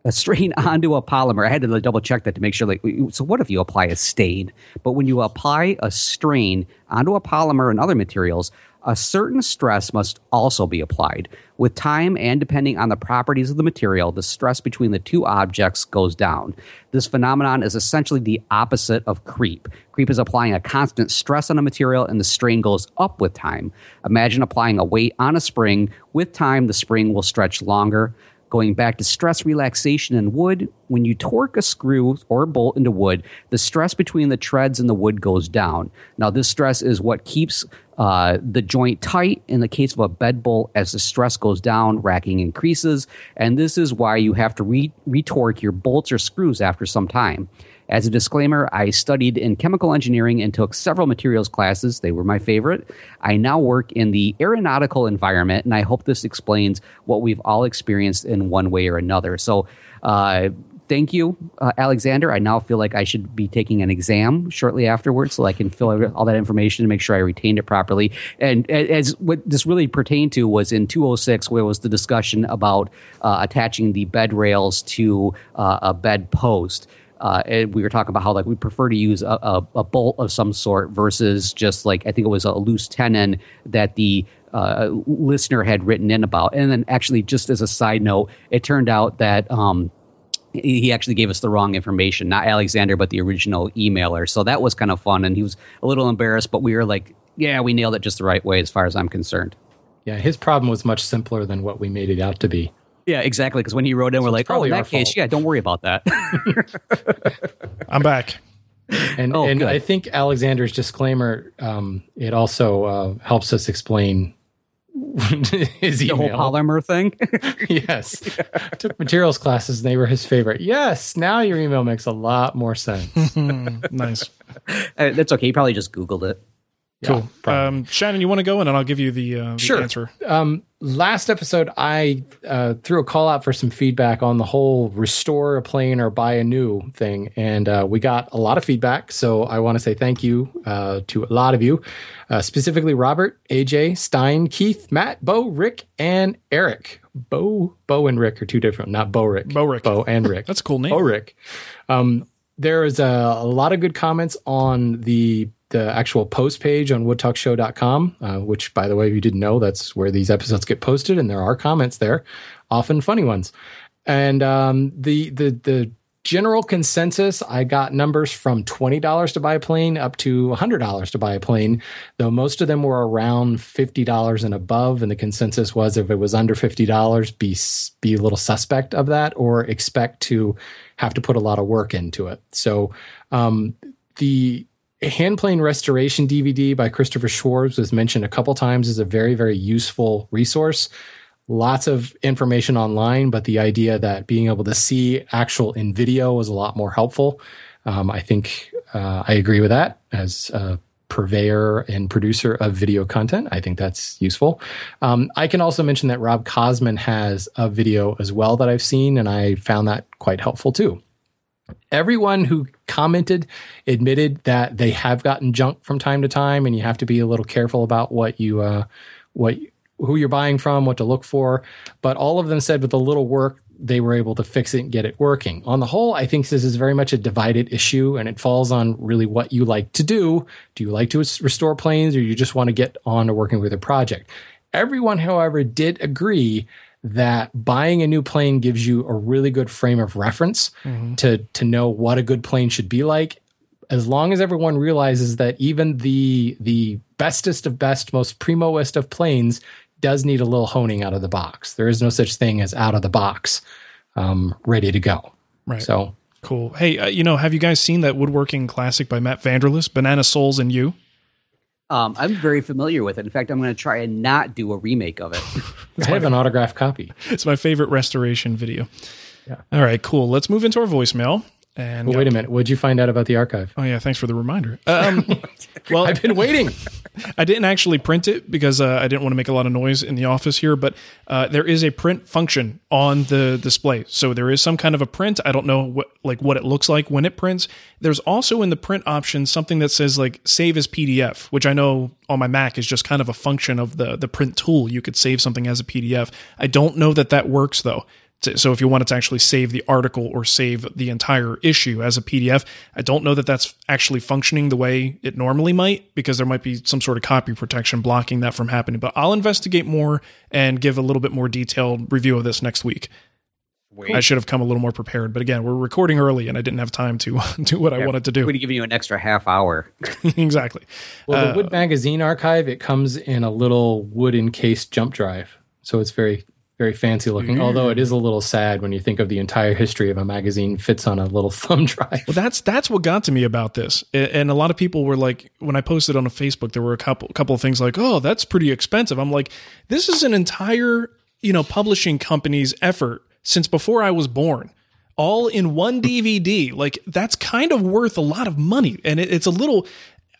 a strain onto a polymer. I had to double check that to make sure. Like, so what if you apply a stain? But when you apply a strain onto a polymer and other materials, a certain stress must also be applied. With time and depending on the properties of the material, the stress between the two objects goes down. This phenomenon is essentially the opposite of creep. Creep is applying a constant stress on a material and the strain goes up with time. Imagine applying a weight on a spring. With time, the spring will stretch longer. Going back to stress relaxation in wood, when you torque a screw or a bolt into wood, the stress between the treads and the wood goes down. Now, this stress is what keeps uh, the joint tight. In the case of a bed bolt, as the stress goes down, racking increases. And this is why you have to re- retorque your bolts or screws after some time. As a disclaimer, I studied in chemical engineering and took several materials classes. They were my favorite. I now work in the aeronautical environment, and I hope this explains what we've all experienced in one way or another. So, uh, thank you, uh, Alexander. I now feel like I should be taking an exam shortly afterwards so I can fill out all that information and make sure I retained it properly. And as what this really pertained to was in 206, where was the discussion about uh, attaching the bed rails to uh, a bed post uh, and we were talking about how like we prefer to use a, a, a bolt of some sort versus just like I think it was a loose tenon that the uh, listener had written in about. And then actually, just as a side note, it turned out that um, he actually gave us the wrong information, not Alexander, but the original emailer. So that was kind of fun, and he was a little embarrassed, but we were like, yeah, we nailed it just the right way as far as I'm concerned. yeah, his problem was much simpler than what we made it out to be. Yeah, exactly. Because when he wrote in, we're like, oh, probably in that case, fault. yeah, don't worry about that. I'm back. And Oh, and. I think Alexander's disclaimer um, it also uh, helps us explain his the whole email. polymer thing. yes, took materials classes and they were his favorite. Yes, now your email makes a lot more sense. Nice. Uh, That's okay. He probably just Googled it. Cool. probably. um, Shannon, you want to go in and I'll give you the, uh, the Sure. answer. Um, last episode, I uh, threw a call out for some feedback on the whole restore a plane or buy a new thing, and uh, we got a lot of feedback. So I want to say thank you uh, to a lot of you, uh, specifically Robert, AJ, Stein, Keith, Matt, Bo, Rick, and Eric. Bo, Bo, and Rick are two different, not Bo Rick. Bo Rick. Bo and Rick. That's a cool name. Bo Rick. Um, there is a, a lot of good comments on the the actual post page on woodtalkshow.com, uh, which, by the way, if you didn't know, that's where these episodes get posted, and there are comments there, often funny ones. And um, the the the general consensus, I got numbers from twenty dollars to buy a plane up to hundred dollars to buy a plane, though most of them were around fifty dollars and above. And the consensus was if it was under fifty dollars, be be a little suspect of that, or expect to have to put a lot of work into it. So um, the hand plane restoration DVD by Christopher Schwarz was mentioned a couple times as a very, very useful resource. Lots of information online, but the idea that being able to see actual in video was a lot more helpful. Um, I think uh, I agree with that as a purveyor and producer of video content. I think that's useful. Um, I can also mention that Rob Cosman has a video as well that I've seen, and I found that quite helpful too. Everyone who commented admitted that they have gotten junk from time to time, and you have to be a little careful about what you uh, what who you're buying from, what to look for. But all of them said with a little work, they were able to fix it and get it working. On the whole, I think this is very much a divided issue, and it falls on really what you like to do. Do you like to restore planes, or you just want to get on to working with a project? Everyone, however, did agree that buying a new plane gives you a really good frame of reference mm-hmm. to to know what a good plane should be like. As long as everyone realizes that even the the bestest of best most primoest of planes does need a little honing out of the box. There is no such thing as out of the box um, ready to go. Right. So cool. Hey uh, you know have you guys seen that woodworking classic by matt vanderlist banana souls and you um, I'm very familiar with it. In fact, I'm going to try and not do a remake of it. I have an autographed copy. It's my favorite restoration video. Yeah. All right, cool. Let's move into our voicemail. And well, wait a minute. What'd you find out about the archive? Oh yeah, thanks for the reminder. Um, well, I've been waiting. I didn't actually print it because uh, I didn't want to make a lot of noise in the office here. But uh, there is a print function on the display, so there is some kind of a print. I don't know what like what it looks like when it prints. There's also in the print option something that says like save as PDF, which I know on my Mac is just kind of a function of the the print tool. You could save something as a PDF. I don't know that that works though to, so if you wanted to actually save the article or save the entire issue as a PDF, I don't know that that's actually functioning the way it normally might because there might be some sort of copy protection blocking that from happening. But I'll investigate more and give a little bit more detailed review of this next week. Wait. I should have come a little more prepared, but again, we're recording early, and I didn't have time to do what yeah, I wanted to do. We'd give you an extra half hour. exactly. Well, the uh, Wood Magazine archive it comes in a little wood encased jump drive, so it's very very fancy looking. Mm. Although it is a little sad when you think of the entire history of a magazine fits on a little thumb drive. Well, that's that's what got to me about this. And a lot of people were like, when I posted on a Facebook, there were a couple couple of things like, "Oh, that's pretty expensive." I'm like, this is an entire you know publishing company's effort since before I was born. All in one DVD. Like that's kind of worth a lot of money, and it, it's a little.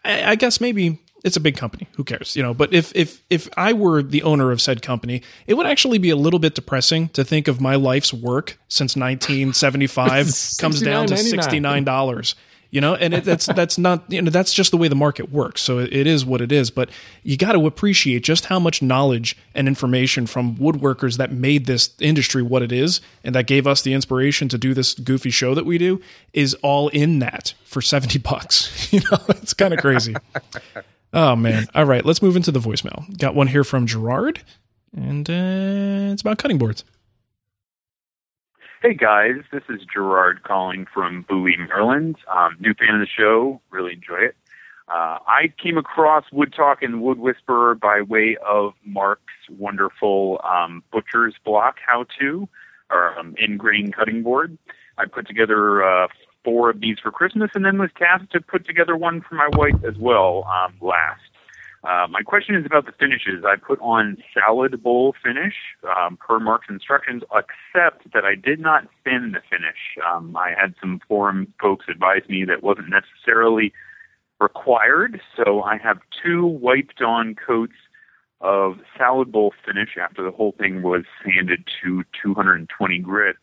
I guess maybe it's a big company. Who cares? You know, but if if if I were the owner of said company, it would actually be a little bit depressing to think of my life's work since 1975 comes down to $69. You know, and it, that's that's not you know that's just the way the market works. So it, it is what it is. But you got to appreciate just how much knowledge and information from woodworkers that made this industry what it is, and that gave us the inspiration to do this goofy show that we do is all in that for seventy bucks. You know, it's kind of crazy. Oh man! All right, let's move into the voicemail. Got one here from Gerard, and uh, it's about cutting boards. Hey guys, this is Gerard calling from Bowie, Maryland. Um, new fan of the show, really enjoy it. Uh, I came across Wood Talk and Wood Whisperer by way of Marc's wonderful um, butcher's block how-to or um, in grain cutting board. I put together uh, four of these for Christmas, and then was tasked to put together one for my wife as well um, last. Uh, my question is about the finishes. I put on salad bowl finish um, per Marc's instructions, except that I did not thin the finish. Um, I had some forum folks advise me that wasn't necessarily required, so I have two wiped on coats of salad bowl finish after the whole thing was sanded to 220 grit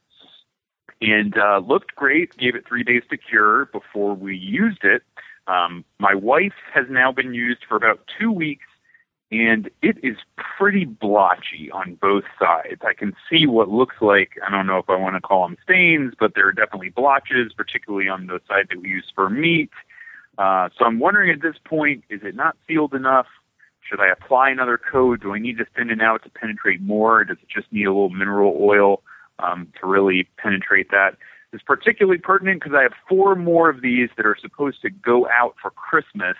and uh, looked great. Gave it three days to cure before we used it. Um, my wife has now been used for about two weeks, and it is pretty blotchy on both sides. I can see what looks like I don't know if I want to call them stains, but there are definitely blotches, particularly on the side that we use for meat. Uh, so I'm wondering at this point, is it not sealed enough? Should I apply another coat? Do I need to thin it out to penetrate more? Does it just need a little mineral oil? Um, to really penetrate that. It's particularly pertinent because I have four more of these that are supposed to go out for Christmas.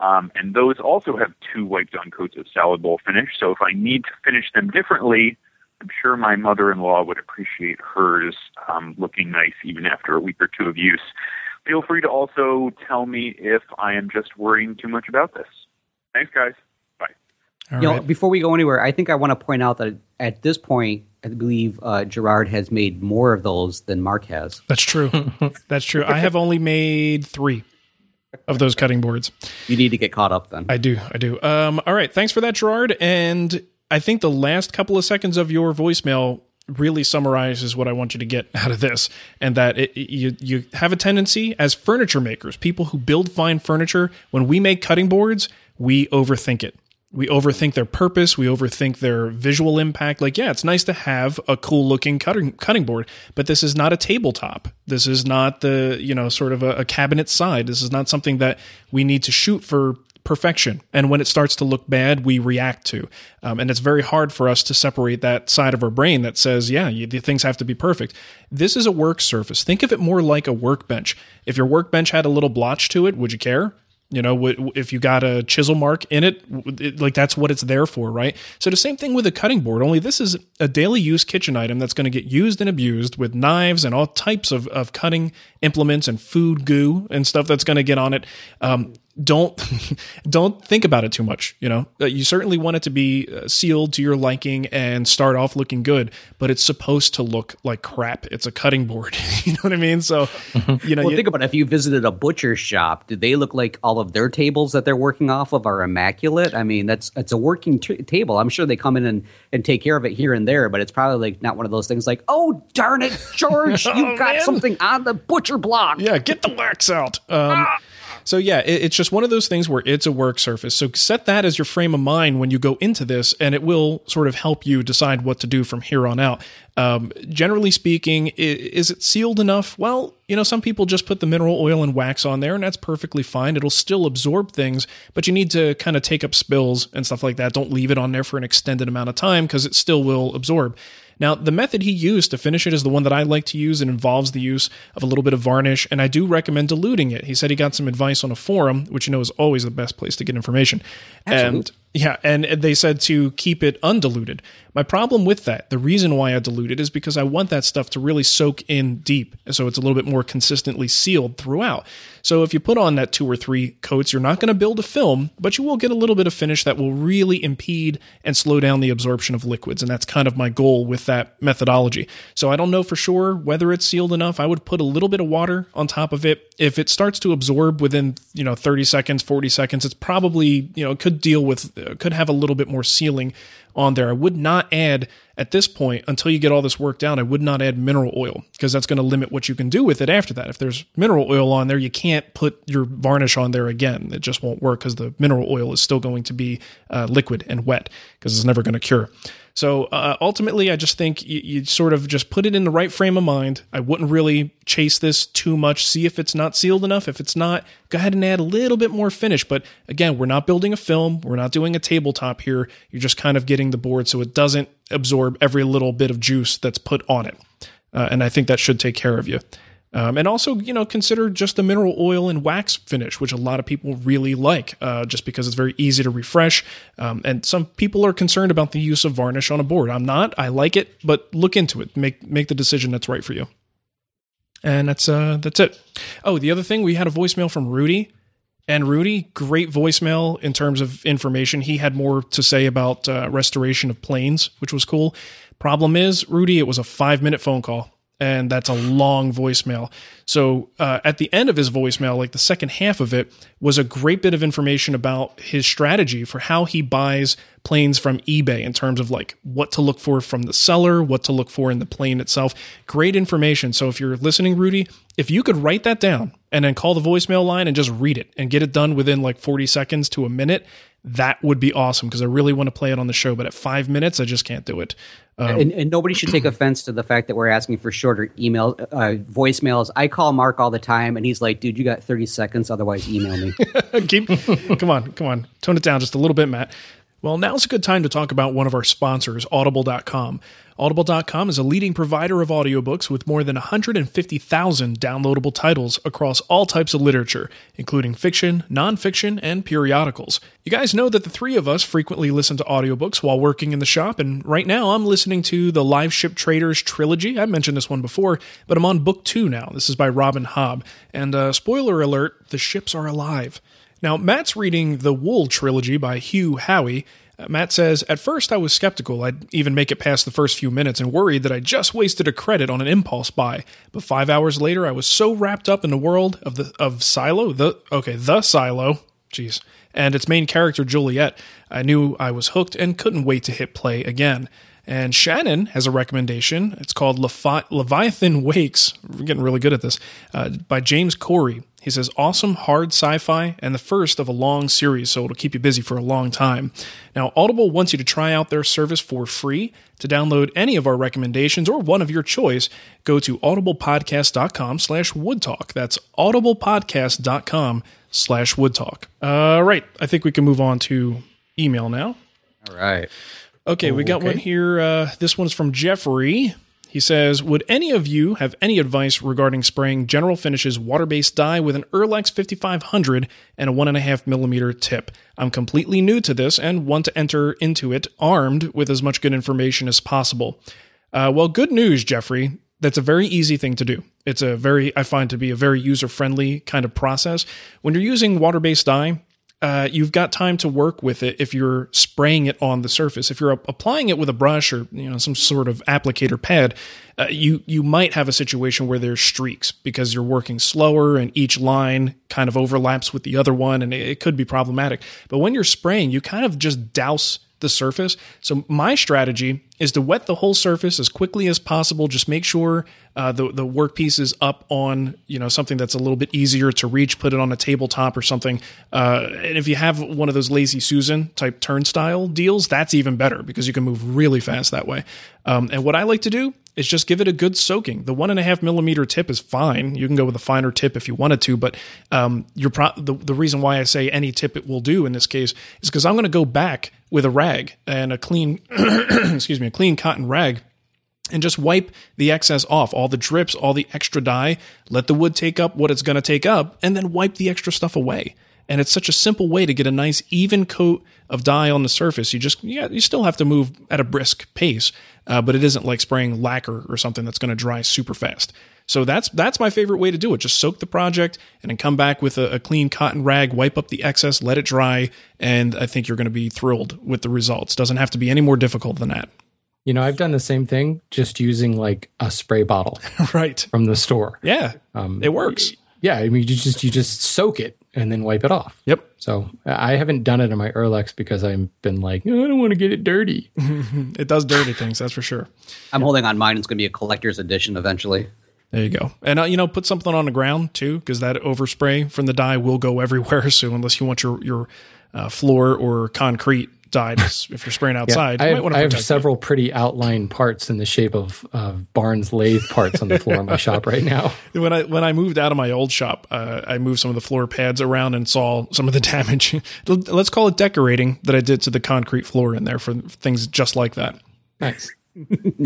Um, and those also have two wiped on coats of salad bowl finish. So if I need to finish them differently, I'm sure my mother in law would appreciate hers um, looking nice even after a week or two of use. feel free to also tell me if I am just worrying too much about this. Thanks, guys. Bye. All you right. know, before we go anywhere, I think I want to point out that at this point, I believe uh, Gerard has made more of those than Marc has. That's true. That's true. I have only made three of those cutting boards. You need to get caught up then. I do. I do. Um, all right. Thanks for that, Gerard. And I think the last couple of seconds of your voicemail really summarizes what I want you to get out of this, and that it, you you have a tendency as furniture makers, people who build fine furniture, when we make cutting boards, we overthink it. We overthink their purpose. We overthink their visual impact. Like, yeah, it's nice to have a cool looking cutting cutting board, but this is not a tabletop. This is not the you know sort of a, a cabinet side. This is not something that we need to shoot for perfection. And when it starts to look bad, we react to. Um, and it's very hard for us to separate that side of our brain that says, yeah, you, the things have to be perfect. This is a work surface. Think of it more like a workbench. If your workbench had a little blotch to it, would you care? You know, if you got a chisel mark in it, it, like that's what it's there for, right? So the same thing with a cutting board, only this is a daily use kitchen item that's going to get used and abused with knives and all types of, of cutting implements and food goo and stuff that's going to get on it. Um, don't don't think about it too much you know uh, you certainly want it to be uh, sealed to your liking and start off looking good but it's supposed to look like crap it's a cutting board you know what i mean so mm-hmm. you know well, you, think about it. if you visited a butcher shop do they look like all of their tables that they're working off of are immaculate i mean that's it's a working t- table i'm sure they come in and, and take care of it here and there but it's probably like not one of those things like oh darn it george oh, you've got man. something on the butcher block yeah get the wax out um, ah! So yeah, it, it's just one of those things where it's a work surface. So set that as your frame of mind when you go into this, and it will sort of help you decide what to do from here on out. Um, generally speaking, is it sealed enough? Well, you know, some people just put the mineral oil and wax on there, and that's perfectly fine. It'll still absorb things, but you need to kind of take up spills and stuff like that. Don't leave it on there for an extended amount of time because it still will absorb. Now, the method he used to finish it is the one that I like to use. It involves the use of a little bit of varnish, and I do recommend diluting it. He said he got some advice on a forum, which you know is always the best place to get information. Absolutely. And yeah, and they said to keep it undiluted. My problem with that, the reason why I dilute it is because I want that stuff to really soak in deep, so it's a little bit more consistently sealed throughout. So if you put on that two or three coats, you're not going to build a film, but you will get a little bit of finish that will really impede and slow down the absorption of liquids, and that's kind of my goal with that methodology. So I don't know for sure whether it's sealed enough. I would put a little bit of water on top of it. If it starts to absorb within, you know, 30 seconds, 40 seconds, it's probably, you know, could deal with uh, could have a little bit more sealing on there. I would not add at this point until you get all this worked out. I would not add mineral oil because that's going to limit what you can do with it after that. If there's mineral oil on there, you can't put your varnish on there again. It just won't work because the mineral oil is still going to be uh, liquid and wet because it's never going to cure. So uh, ultimately, I just think you, you, sort of just put it in the right frame of mind. I wouldn't really chase this too much. See if it's not sealed enough. If it's not, go ahead and add a little bit more finish. But again, we're not building a film. We're not doing a tabletop here. You're just kind of getting the board so it doesn't absorb every little bit of juice that's put on it. Uh, and I think that should take care of you. Um, and also, you know, consider just the mineral oil and wax finish, which a lot of people really like, uh, just because it's very easy to refresh. Um, and some people are concerned about the use of varnish on a board. I'm not. I like it, but look into it. Make make the decision that's right for you. And that's uh, that's it. Oh, the other thing, we had a voicemail from Rudy. And Rudy, great voicemail in terms of information. He had more to say about uh, restoration of planes, which was cool. Problem is, Rudy, it was a five minute phone call and that's a long voicemail. So uh, at the end of his voicemail, like the second half of it, was a great bit of information about his strategy for how he buys planes from eBay in terms of like what to look for from the seller, what to look for in the plane itself. Great information. So if you're listening, Rudy, if you could write that down and then call the voicemail line and just read it and get it done within like 40 seconds to a minute, that would be awesome because I really want to play it on the show. But at five minutes, I just can't do it. Um, and, and, nobody should take offense to the fact that we're asking for shorter email uh, voicemails. I call Marc all the time, and he's like, "Dude, you got thirty seconds. Otherwise, email me." Keep, come on, come on, tone it down just a little bit, Matt. Well, now's a good time to talk about one of our sponsors, Audible.com. Audible.com is a leading provider of audiobooks with more than 150,000 downloadable titles across all types of literature, including fiction, nonfiction, and periodicals. You guys know that the three of us frequently listen to audiobooks while working in the shop, and right now I'm listening to the Liveship Traders trilogy. I mentioned this one before, but I'm on book two now. This is by Robin Hobb. And uh, spoiler alert, the ships are alive. Now, Matt's reading the Wool trilogy by Hugh Howey. Uh, Matt says, At first I was skeptical I'd even make it past the first few minutes and worried that I just wasted a credit on an impulse buy. But five hours later, I was so wrapped up in the world of the of Silo, the okay, the Silo, jeez, and its main character Juliet, I knew I was hooked and couldn't wait to hit play again. And Shannon has a recommendation. It's called Levi- Leviathan Wakes. We're getting really good at this. Uh, by James Corey. He says, awesome, hard sci fi, and the first of a long series, so it'll keep you busy for a long time. Now, Audible wants you to try out their service for free. To download any of our recommendations or one of your choice, go to audiblepodcast.com slash woodtalk. That's audiblepodcast.com slash woodtalk. All right, I think we can move on to email now. All right. Okay, we got Okay. one here. Uh, this one's from Jeffrey. He says, Would any of you have any advice regarding spraying General Finishes water based dye with an Earlex 5500 and a 1.5 millimeter tip? I'm completely new to this and want to enter into it armed with as much good information as possible. Uh, well, good news, Jeffrey. That's a very easy thing to do. It's a very, I find to be a very user friendly kind of process. When you're using water based dye, uh, you've got time to work with it if you're spraying it on the surface. If you're ap- applying it with a brush or you know some sort of applicator pad, uh, you you might have a situation where there's streaks because you're working slower and each line kind of overlaps with the other one, and it, it could be problematic. But when you're spraying, you kind of just douse the surface. So my strategy is to wet the whole surface as quickly as possible. Just make sure uh, the the workpiece is up on you know something that's a little bit easier to reach. Put it on a tabletop or something. Uh, and if you have one of those lazy Susan type turnstile deals, that's even better because you can move really fast that way. Um, and what I like to do is just give it a good soaking. The one and a half millimeter tip is fine. You can go with a finer tip if you wanted to, but um, pro- the, the reason why I say any tip it will do in this case is because I'm going to go back with a rag and a clean, excuse me, a clean cotton rag and just wipe the excess off, all the drips, all the extra dye, let the wood take up what it's going to take up, and then wipe the extra stuff away. And it's such a simple way to get a nice even coat of dye on the surface. You just, yeah, you still have to move at a brisk pace, uh, but it isn't like spraying lacquer or something that's going to dry super fast. So that's that's my favorite way to do it. Just soak the project and then come back with a, a clean cotton rag, wipe up the excess, let it dry, and I think you're going to be thrilled with the results. Doesn't have to be any more difficult than that. You know, I've done the same thing, just using like a spray bottle right? from the store. Yeah, Um, it works. Yeah, I mean, you just you just soak it and then wipe it off. Yep. So I haven't done it in my Earlex because I've been like, "Oh, I don't want to get it dirty. It does dirty things, that's for sure. I'm holding on mine. It's going to be a collector's edition eventually. There you go. And uh, you know, put something on the ground too, because that overspray from the dye will go everywhere. So unless you want your your uh, floor or concrete dyed, if you're spraying outside, I you have, might want to I have protect it. several pretty outlined parts in the shape of, of Barnes lathe parts on the floor of my shop right now. When I when I moved out of my old shop, uh, I moved some of the floor pads around and saw some of the damage. Let's call it decorating that I did to the concrete floor in there for things just like that. Nice.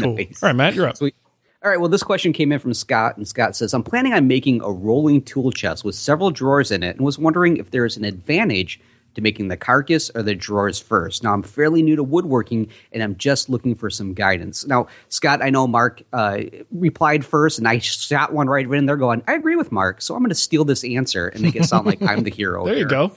Cool. Nice. All right, Matt, you're up. Sweet. All right. Well, this question came in from Scott, and Scott says, I'm planning on making a rolling tool chest with several drawers in it and was wondering if there is an advantage to making the carcass or the drawers first. Now, I'm fairly new to woodworking and I'm just looking for some guidance. Now, Scott, I know Marc uh, replied first, and I shot one right in there going, I agree with Marc, so I'm going to steal this answer and make it sound like I'm the hero. There you here. go.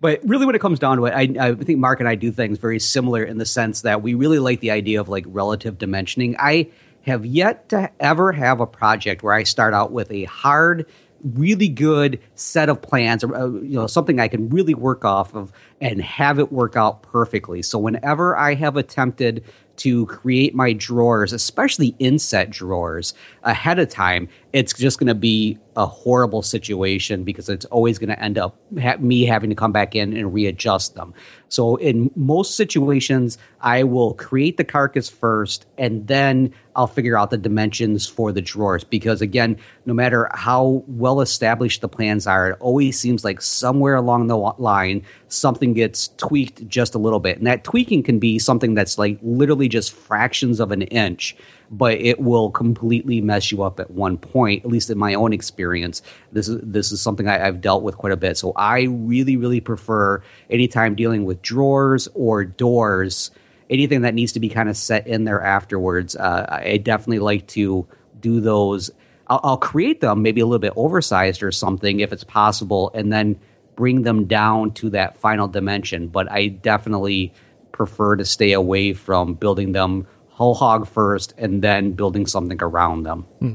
But really, when it comes down to it, I, I think Marc and I do things very similar in the sense that we really like the idea of like relative dimensioning. I have yet to ever have a project where I start out with a hard, really good set of plans, or uh, you know, something I can really work off of and have it work out perfectly. So whenever I have attempted to create my drawers, especially inset drawers, ahead of time, it's just going to be a horrible situation because it's always going to end up ha- me having to come back in and readjust them. So in most situations, I will create the carcass first and then I'll figure out the dimensions for the drawers because again, no matter how well established the plans are, it always seems like somewhere along the line something gets tweaked just a little bit. And that tweaking can be something that's like literally just fractions of an inch, but it will completely mess you up at one point. At least in my own experience, this is this is something I, have dealt with quite a bit. So I really, really prefer anytime dealing with drawers or doors, anything that needs to be kind of set in there afterwards. Uh, I definitely like to do those. I'll, I'll create them maybe a little bit oversized or something if it's possible, and then bring them down to that final dimension. But I definitely prefer to stay away from building them whole hog first and then building something around them. Hmm.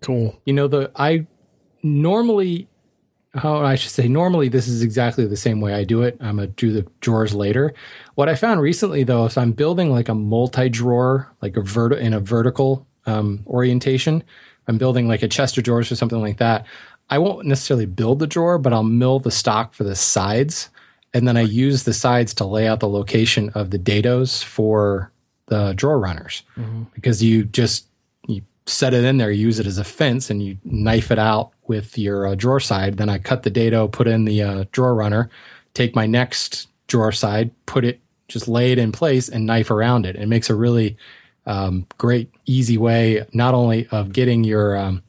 Cool. You know, the I normally how I should say normally this is exactly the same way I do it. I'm gonna do the drawers later. What I found recently though is I'm building like a multi-drawer, like a vert in a vertical um, orientation. I'm building like a chest of drawers or something like that. I won't necessarily build the drawer, but I'll mill the stock for the sides. And then I use the sides to lay out the location of the dados for the drawer runners mm-hmm. because you just you set it in there, use it as a fence, and you knife it out with your uh, drawer side. Then I cut the dado, put in the uh, drawer runner, take my next drawer side, put it, just lay it in place, and knife around it. It makes a really um, great, easy way not only of getting your um,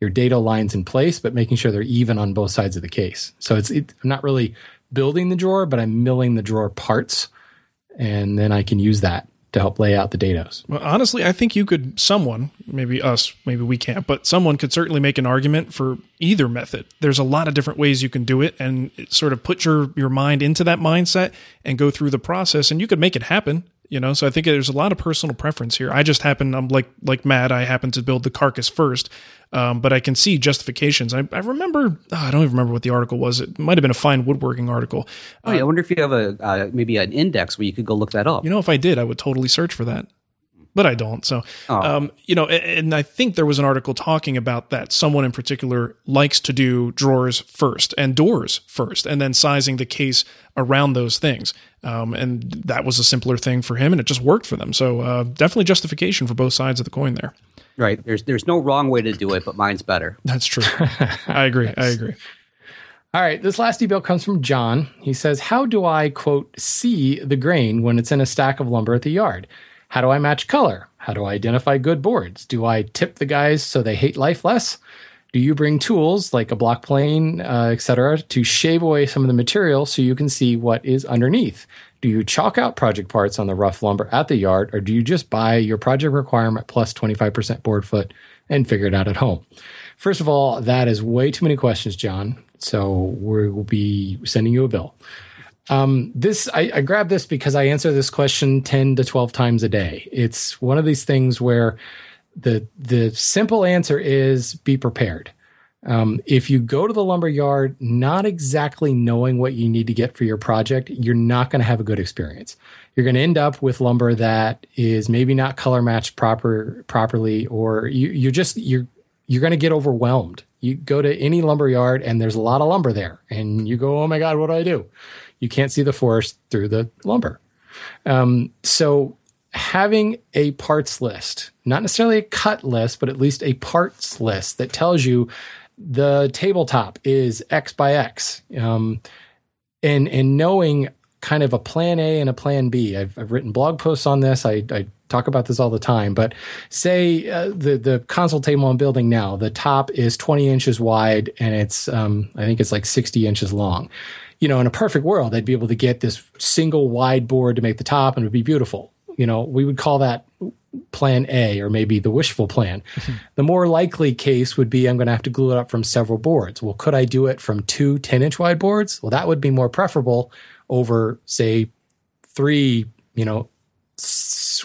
your dado lines in place, but making sure they're even on both sides of the case. So it's it, I'm not really building the drawer, but I'm milling the drawer parts, and then I can use that to help lay out the dados. Well, honestly, I think you could, someone, maybe us, maybe we can't, but someone could certainly make an argument for either method. There's a lot of different ways you can do it and sort of put your, your mind into that mindset and go through the process and you could make it happen you know? So i think there's a lot of personal preference here. I just happen i'm like like matt i happen to build the carcass first um, but i can see justifications. I, I remember oh, i don't even remember what the article was. It might have been a fine woodworking article. Oh yeah, i wonder if you have a uh, maybe an index where you could go look that up. You know if i did i would totally search for that but I don't. So, oh. um, you know, and, and I think there was an article talking about that. Someone in particular likes to do drawers first and doors first, and then sizing the case around those things. Um, and that was a simpler thing for him, and it just worked for them. So, uh, definitely justification for both sides of the coin there. Right. There's there's no wrong way to do it, but mine's better. That's true. I agree. I agree. All right, this last email comes from John. He says, How do I, quote, see the grain when it's in a stack of lumber at the yard? How do I match color? How do I identify good boards? Do I tip the guys so they hate life less? Do you bring tools like a block plane, uh, etc., to shave away some of the material so you can see what is underneath? Do you chalk out project parts on the rough lumber at the yard, or do you just buy your project requirement plus 25% board foot and figure it out at home? First of all, that is way too many questions, John. So we will be sending you a bill. Um, this I, I grabbed this because I answer this question ten to twelve times a day. It's one of these things where the the simple answer is be prepared. Um, if you go to the lumber yard not exactly knowing what you need to get for your project, you're not going to have a good experience. You're going to end up with lumber that is maybe not color matched proper properly, or you, you're just you're you're going to get overwhelmed. You go to any lumber yard and there's a lot of lumber there, and you go, "Oh my god, what do I do?" You can't see the forest through the lumber. Um, so having a parts list, not necessarily a cut list, but at least a parts list that tells you the tabletop is X by X, um, and and knowing kind of a plan A and a plan B. I've, I've written blog posts on this. I, I talk about this all the time. But say uh, the the console table I'm building now, the top is 20 inches wide and it's um, I think it's like 60 inches long you know, in a perfect world, I'd be able to get this single wide board to make the top and it would be beautiful. You know, we would call that plan A or maybe the wishful plan. the more likely case would be I'm going to have to glue it up from several boards. Well, could I do it from two 10 inch wide boards? Well, that would be more preferable over, say, three, you know,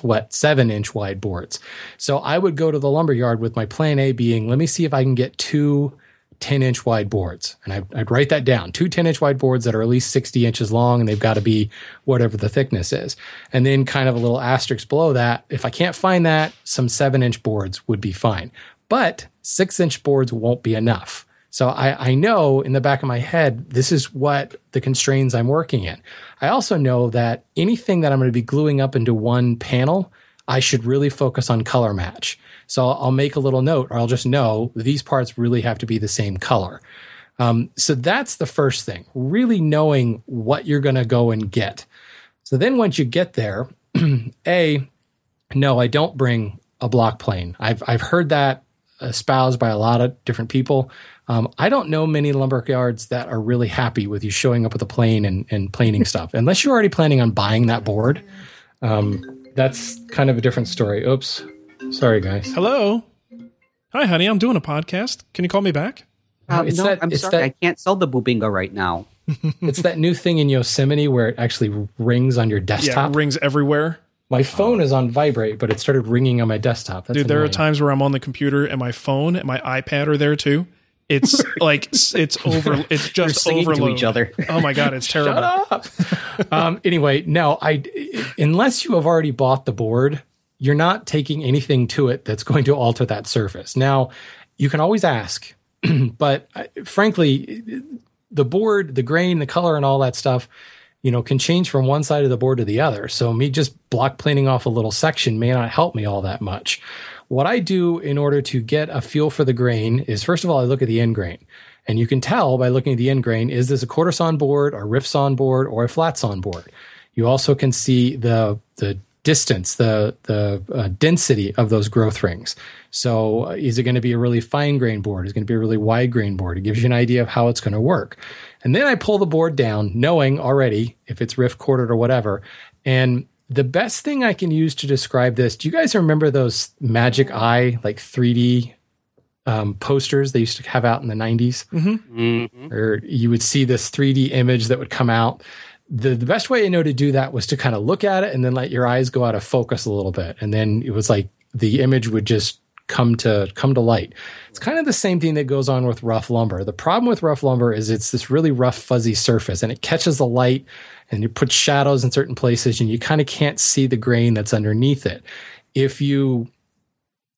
what, seven inch wide boards. So I would go to the lumber yard with my plan A being, let me see if I can get two 10 inch wide boards. And I, would write that down two 10 inch wide boards that are at least 60 inches long and they've got to be whatever the thickness is. And then kind of a little asterisk below that. If I can't find that, some seven inch boards would be fine. But six inch boards won't be enough. So I, I know in the back of my head, this is what the constraints I'm working in. I also know that anything that I'm going to be gluing up into one panel, I should really focus on color match. So I'll make a little note or I'll just know these parts really have to be the same color. Um, so that's the first thing, really knowing what you're going to go and get. So then once you get there, A, no, I don't bring a block plane. I've I've heard that espoused by a lot of different people. Um, I don't know many lumber yards that are really happy with you showing up with a plane and, and planing stuff, unless you're already planning on buying that board. Um, that's kind of a different story. Oops, sorry guys. Hello. Hi, honey. I'm doing a podcast. Can you call me back? Um, it's no, that- I'm it's sorry, that- I can't sell the Bubinga right now. it's that new thing in Yosemite where it actually rings on your Yeah, desktop. rings everywhere. my phone is on vibrate, but it started ringing on my desktop. That's Dude, there are times where I'm on the computer and my phone and my iPad are there too. It's like it's over. It's just singing overload. to each other. Oh my god, it's terrible. Shut up. um, anyway, no, I unless you have already bought the board, you're not taking anything to it that's going to alter that surface. Now, you can always ask, but uh, frankly, the board, the grain, the color, and all that stuff, you know, can change from one side of the board to the other. So me just block planing off a little section may not help me all that much. What I do in order to get a feel for the grain is first of all, I look at the end grain. And you can tell by looking at the end grain, is this a quarter sawn board, a rift sawn board, or a flat sawn board? You also can see the the distance, the the uh, density of those growth rings. So, uh, is it going to be a really fine grain board? Is it going to be a really wide grain board? It gives you an idea of how it's going to work. And then I pull the board down, knowing already if it's rift quartered or whatever. And the best thing I can use to describe this, do you guys remember those Magic Eye like 3D um, posters they used to have out in the 90s? Mhm. or you would see this 3D image that would come out. The, the best way I know to do that was to kind of look at it and then let your eyes go out of focus a little bit. And then it was like the image would just come to come to light. It's kind of the same thing that goes on with rough lumber. The problem with rough lumber is it's this really rough fuzzy surface and it catches the light and it puts shadows in certain places and you kind of can't see the grain that's underneath it. If you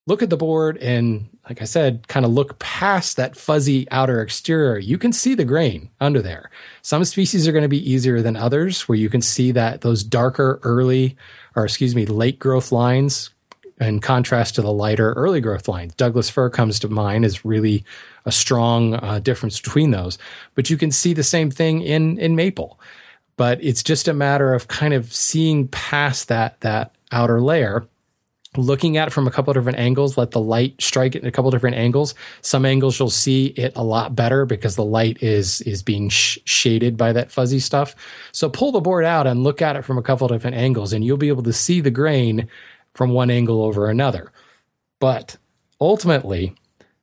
look at the board and like I said, kind of look past that fuzzy outer exterior, you can see the grain under there. Some species are going to be easier than others where you can see that those darker early or excuse me, late growth lines in contrast to the lighter early growth lines. Douglas fir comes to mind is really a strong uh, difference between those. But you can see the same thing in in maple. But it's just a matter of kind of seeing past that that outer layer looking at it from a couple of different angles, let the light strike it in a couple of different angles. Some angles you'll see it a lot better because the light is is being sh- shaded by that fuzzy stuff. So pull the board out and look at it from a couple of different angles, and you'll be able to see the grain from one angle over another. But ultimately,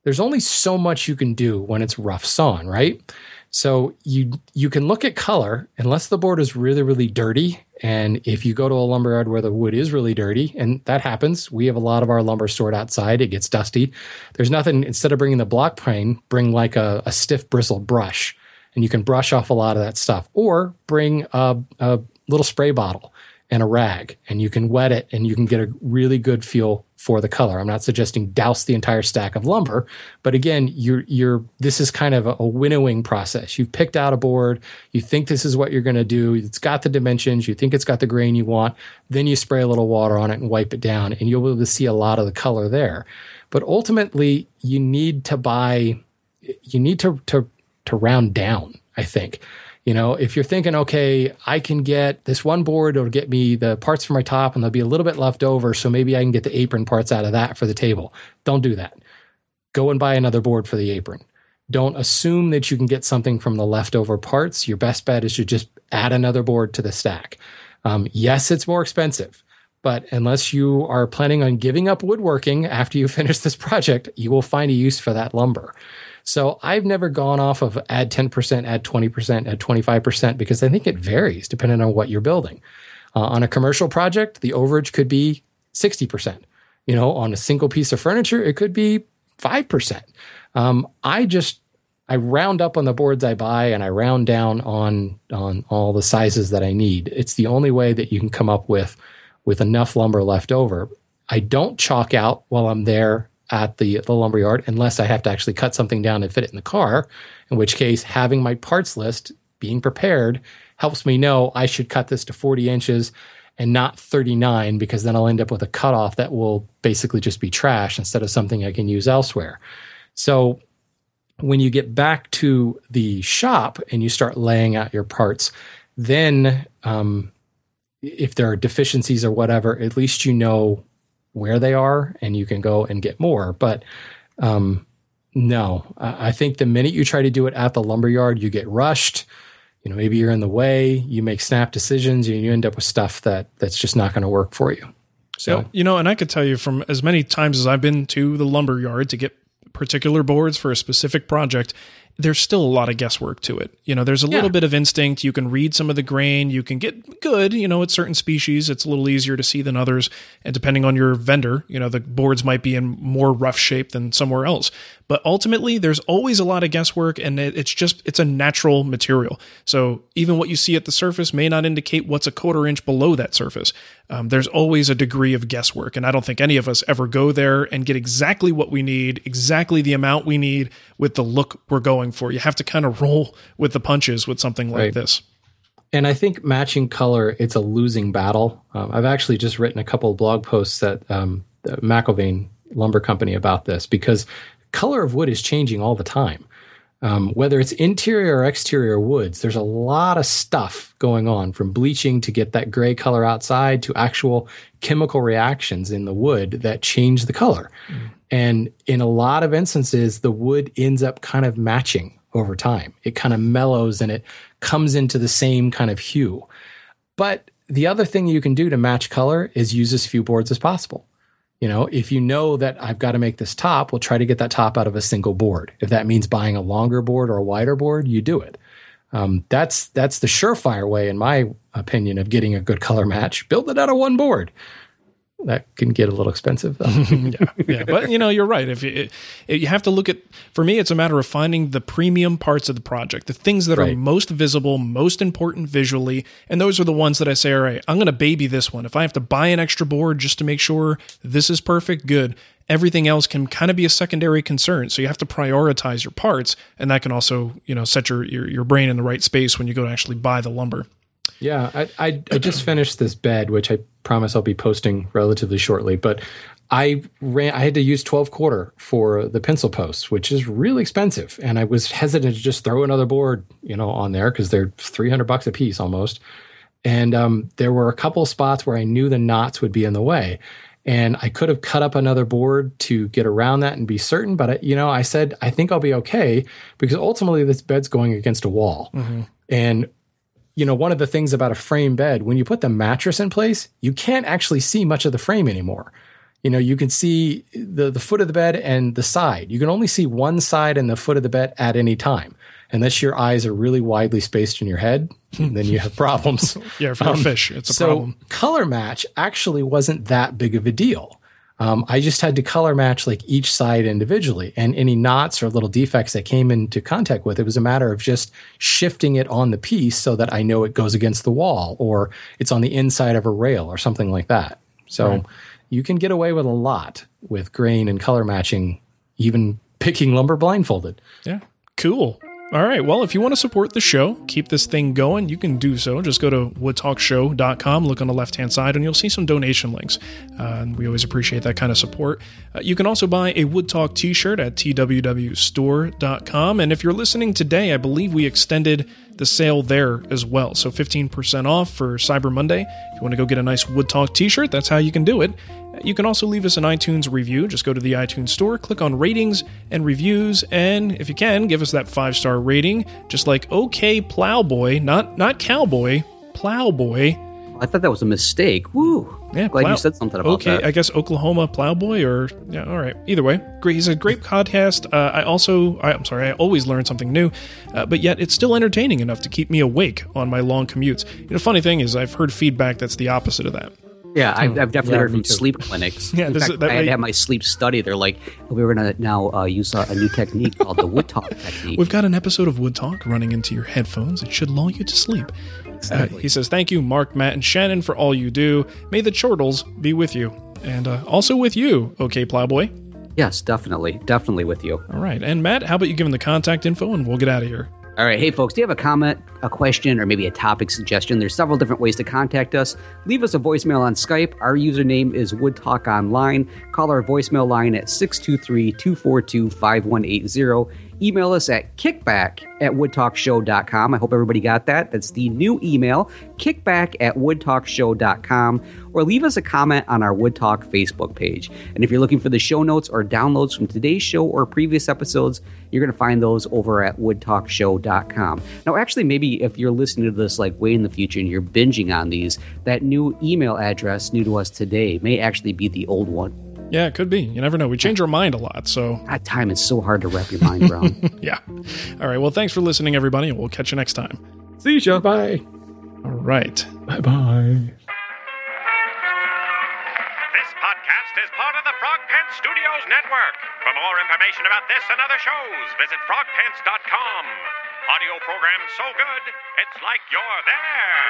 there's only so much you can do when it's rough sawn, right? So you you can look at color unless the board is really really dirty and if you go to a lumberyard where the wood is really dirty and that happens, we have a lot of our lumber stored outside, it gets dusty. There's nothing instead of bringing the block plane, bring like a, a stiff bristle brush and you can brush off a lot of that stuff or bring a, a little spray bottle and a rag and you can wet it and you can get a really good feel for the color. I'm not suggesting douse the entire stack of lumber, but again, you're you're this is kind of a, a winnowing process. You've picked out a board, you think this is what you're going to do, it's got the dimensions, you think it's got the grain you want, then you spray a little water on it and wipe it down and you'll be able to see a lot of the color there. But ultimately, you need to buy you need to to to round down, I think. You know, if you're thinking, okay, I can get this one board, it'll get me the parts for my top and there'll be a little bit left over. So maybe I can get the apron parts out of that for the table. Don't do that. Go and buy another board for the apron. Don't assume that you can get something from the leftover parts. Your best bet is to just add another board to the stack. Um, yes, it's more expensive, but unless you are planning on giving up woodworking after you finish this project, you will find a use for that lumber. So I've never gone off of add 10%, add 20%, add 25% because I think it varies depending on what you're building. Uh, on a commercial project, the overage could be 60%. You know, on a single piece of furniture, it could be 5%. Um, I just, I round up on the boards I buy and I round down on, on all the sizes that I need. It's the only way that you can come up with, with enough lumber left over. I don't chalk out while I'm there at the, the lumber yard unless I have to actually cut something down and fit it in the car, in which case having my parts list being prepared helps me know I should cut this to 40 inches and not 39 because then I'll end up with a cutoff that will basically just be trash instead of something I can use elsewhere. So when you get back to the shop and you start laying out your parts, then um, if there are deficiencies or whatever, at least you know where they are and you can go and get more. But um, no, I think the minute you try to do it at the lumberyard, you get rushed. You know, maybe you're in the way, you make snap decisions, and you end up with stuff that that's just not going to work for you. So, you know, and I could tell you from as many times as I've been to the lumberyard to get particular boards for a specific project, there's still a lot of guesswork to it. You know, there's a yeah. little bit of instinct. You can read some of the grain. You can get good. You know, at certain species, it's a little easier to see than others. And depending on your vendor, you know, the boards might be in more rough shape than somewhere else. But ultimately, there's always a lot of guesswork, and it's just it's a natural material. So even what you see at the surface may not indicate what's a quarter inch below that surface. Um, there's always a degree of guesswork, and I don't think any of us ever go there and get exactly what we need, exactly the amount we need with the look we're going for. You have to kind of roll with the punches with something like right. this. And I think matching color, it's a losing battle. Um, I've actually just written a couple of blog posts at um, McIlvain Lumber Company about this because color of wood is changing all the time. Um, whether it's interior or exterior woods, there's a lot of stuff going on from bleaching to get that gray color outside to actual chemical reactions in the wood that change the color. Mm. And in a lot of instances, the wood ends up kind of matching over time. It kind of mellows and it comes into the same kind of hue. But the other thing you can do to match color is use as few boards as possible. You know, if you know that I've got to make this top, we'll try to get that top out of a single board. If that means buying a longer board or a wider board, you do it. Um, that's that's the surefire way, in my opinion, of getting a good color match. Build it out of one board that can get a little expensive though. yeah, yeah, but you know, you're right. If you, you have to look at, for me, it's a matter of finding the premium parts of the project, the things that right. are most visible, most important visually, and those are the ones that I say, all right, I'm going to baby this one. If I have to buy an extra board just to make sure this is perfect, good. Everything else can kind of be a secondary concern. So you have to prioritize your parts, and that can also, you know, set your your, your brain in the right space when you go to actually buy the lumber. Yeah, I, I, I just finished this bed, which I promise I'll be posting relatively shortly. But I ran, I had to use 12 quarter for the pencil posts, which is really expensive. And I was hesitant to just throw another board, you know, on there because they're 300 bucks a piece almost. And um, there were a couple spots where I knew the knots would be in the way. And I could have cut up another board to get around that and be certain. But, I, you know, I said, I think I'll be okay because ultimately this bed's going against a wall. Mm-hmm. And you know, one of the things about a frame bed, when you put the mattress in place, you can't actually see much of the frame anymore. You know, you can see the, the foot of the bed and the side. You can only see one side and the foot of the bed at any time. Unless your eyes are really widely spaced in your head, then you have problems. yeah, for um, a fish, it's a so problem. Color match actually wasn't that big of a deal. Um, I just had to color match like each side individually, and any knots or little defects that came into contact with it was a matter of just shifting it on the piece so that I know it goes against the wall or it's on the inside of a rail or something like that. So right. you can get away with a lot with grain and color matching, even picking lumber blindfolded. Yeah, cool. All right. Well, if you want to support the show, keep this thing going, you can do so. Just go to woodtalkshow.com, look on the left hand side, and you'll see some donation links. Uh, and we always appreciate that kind of support. Uh, you can also buy a Wood Talk t shirt at twwstore.com. And if you're listening today, I believe we extended the sale there as well. So 15% off for Cyber Monday. If you want to go get a nice Wood Talk t shirt, that's how you can do it. You can also leave us an iTunes review. Just go to the iTunes store, click on ratings and reviews, and if you can, give us that five star rating, just like OK Plowboy, not not Cowboy, Plowboy. I thought that was a mistake. Woo! Yeah, glad plow- you said something about okay, that. Okay, I guess Oklahoma Plowboy, or yeah, all right. Either way, great. He's a great podcast. Uh, I also, I, am sorry, I always learn something new, uh, but yet it's still entertaining enough to keep me awake on my long commutes. You know, funny thing is, I've heard feedback that's the opposite of that. Yeah, I've, I've definitely yeah, heard from too. sleep clinics. yeah, fact, I had to have my sleep study. They're like, we are going to now uh, use a, a, new technique called the Wood Talk technique. We've got an episode of Wood Talk running into your headphones. It should lull you to sleep. Exactly. Uh, he says, Thank you, Marc, Matt, and Shannon, for all you do. May the chortles be with you. And uh, also with you, okay, Plowboy. Yes, definitely. Definitely with you. All right. And Matt, how about you give him the contact info and we'll get out of here? All right. Hey, folks, do you have a comment? a question or maybe a topic suggestion, there's several different ways to contact us. Leave us a voicemail on Skype. Our username is WoodTalkOnline. Call our voicemail line at 623 242 5180 email us at kickback at woodtalkshow.com. I hope everybody got that. That's the new email, kickback at woodtalkshow.com, or leave us a comment on our Wood Talk Facebook page. And if you're looking for the show notes or downloads from today's show or previous episodes, you're going to find those over at woodtalkshow.com. Now, actually, maybe if you're listening to this like way in the future and you're binging on these, that new email address new to us today may actually be the old one. Yeah, it could be. You never know. We change our mind a lot, so. That time is so hard to wrap your mind around. yeah. All right. Well, thanks for listening, everybody, and we'll catch you next time. See you. Bye. All right. Bye bye. This podcast is part of the Frog Pants Studios Network. For more information about this and other shows, visit frogpants.com. Audio program so good, it's like you're there.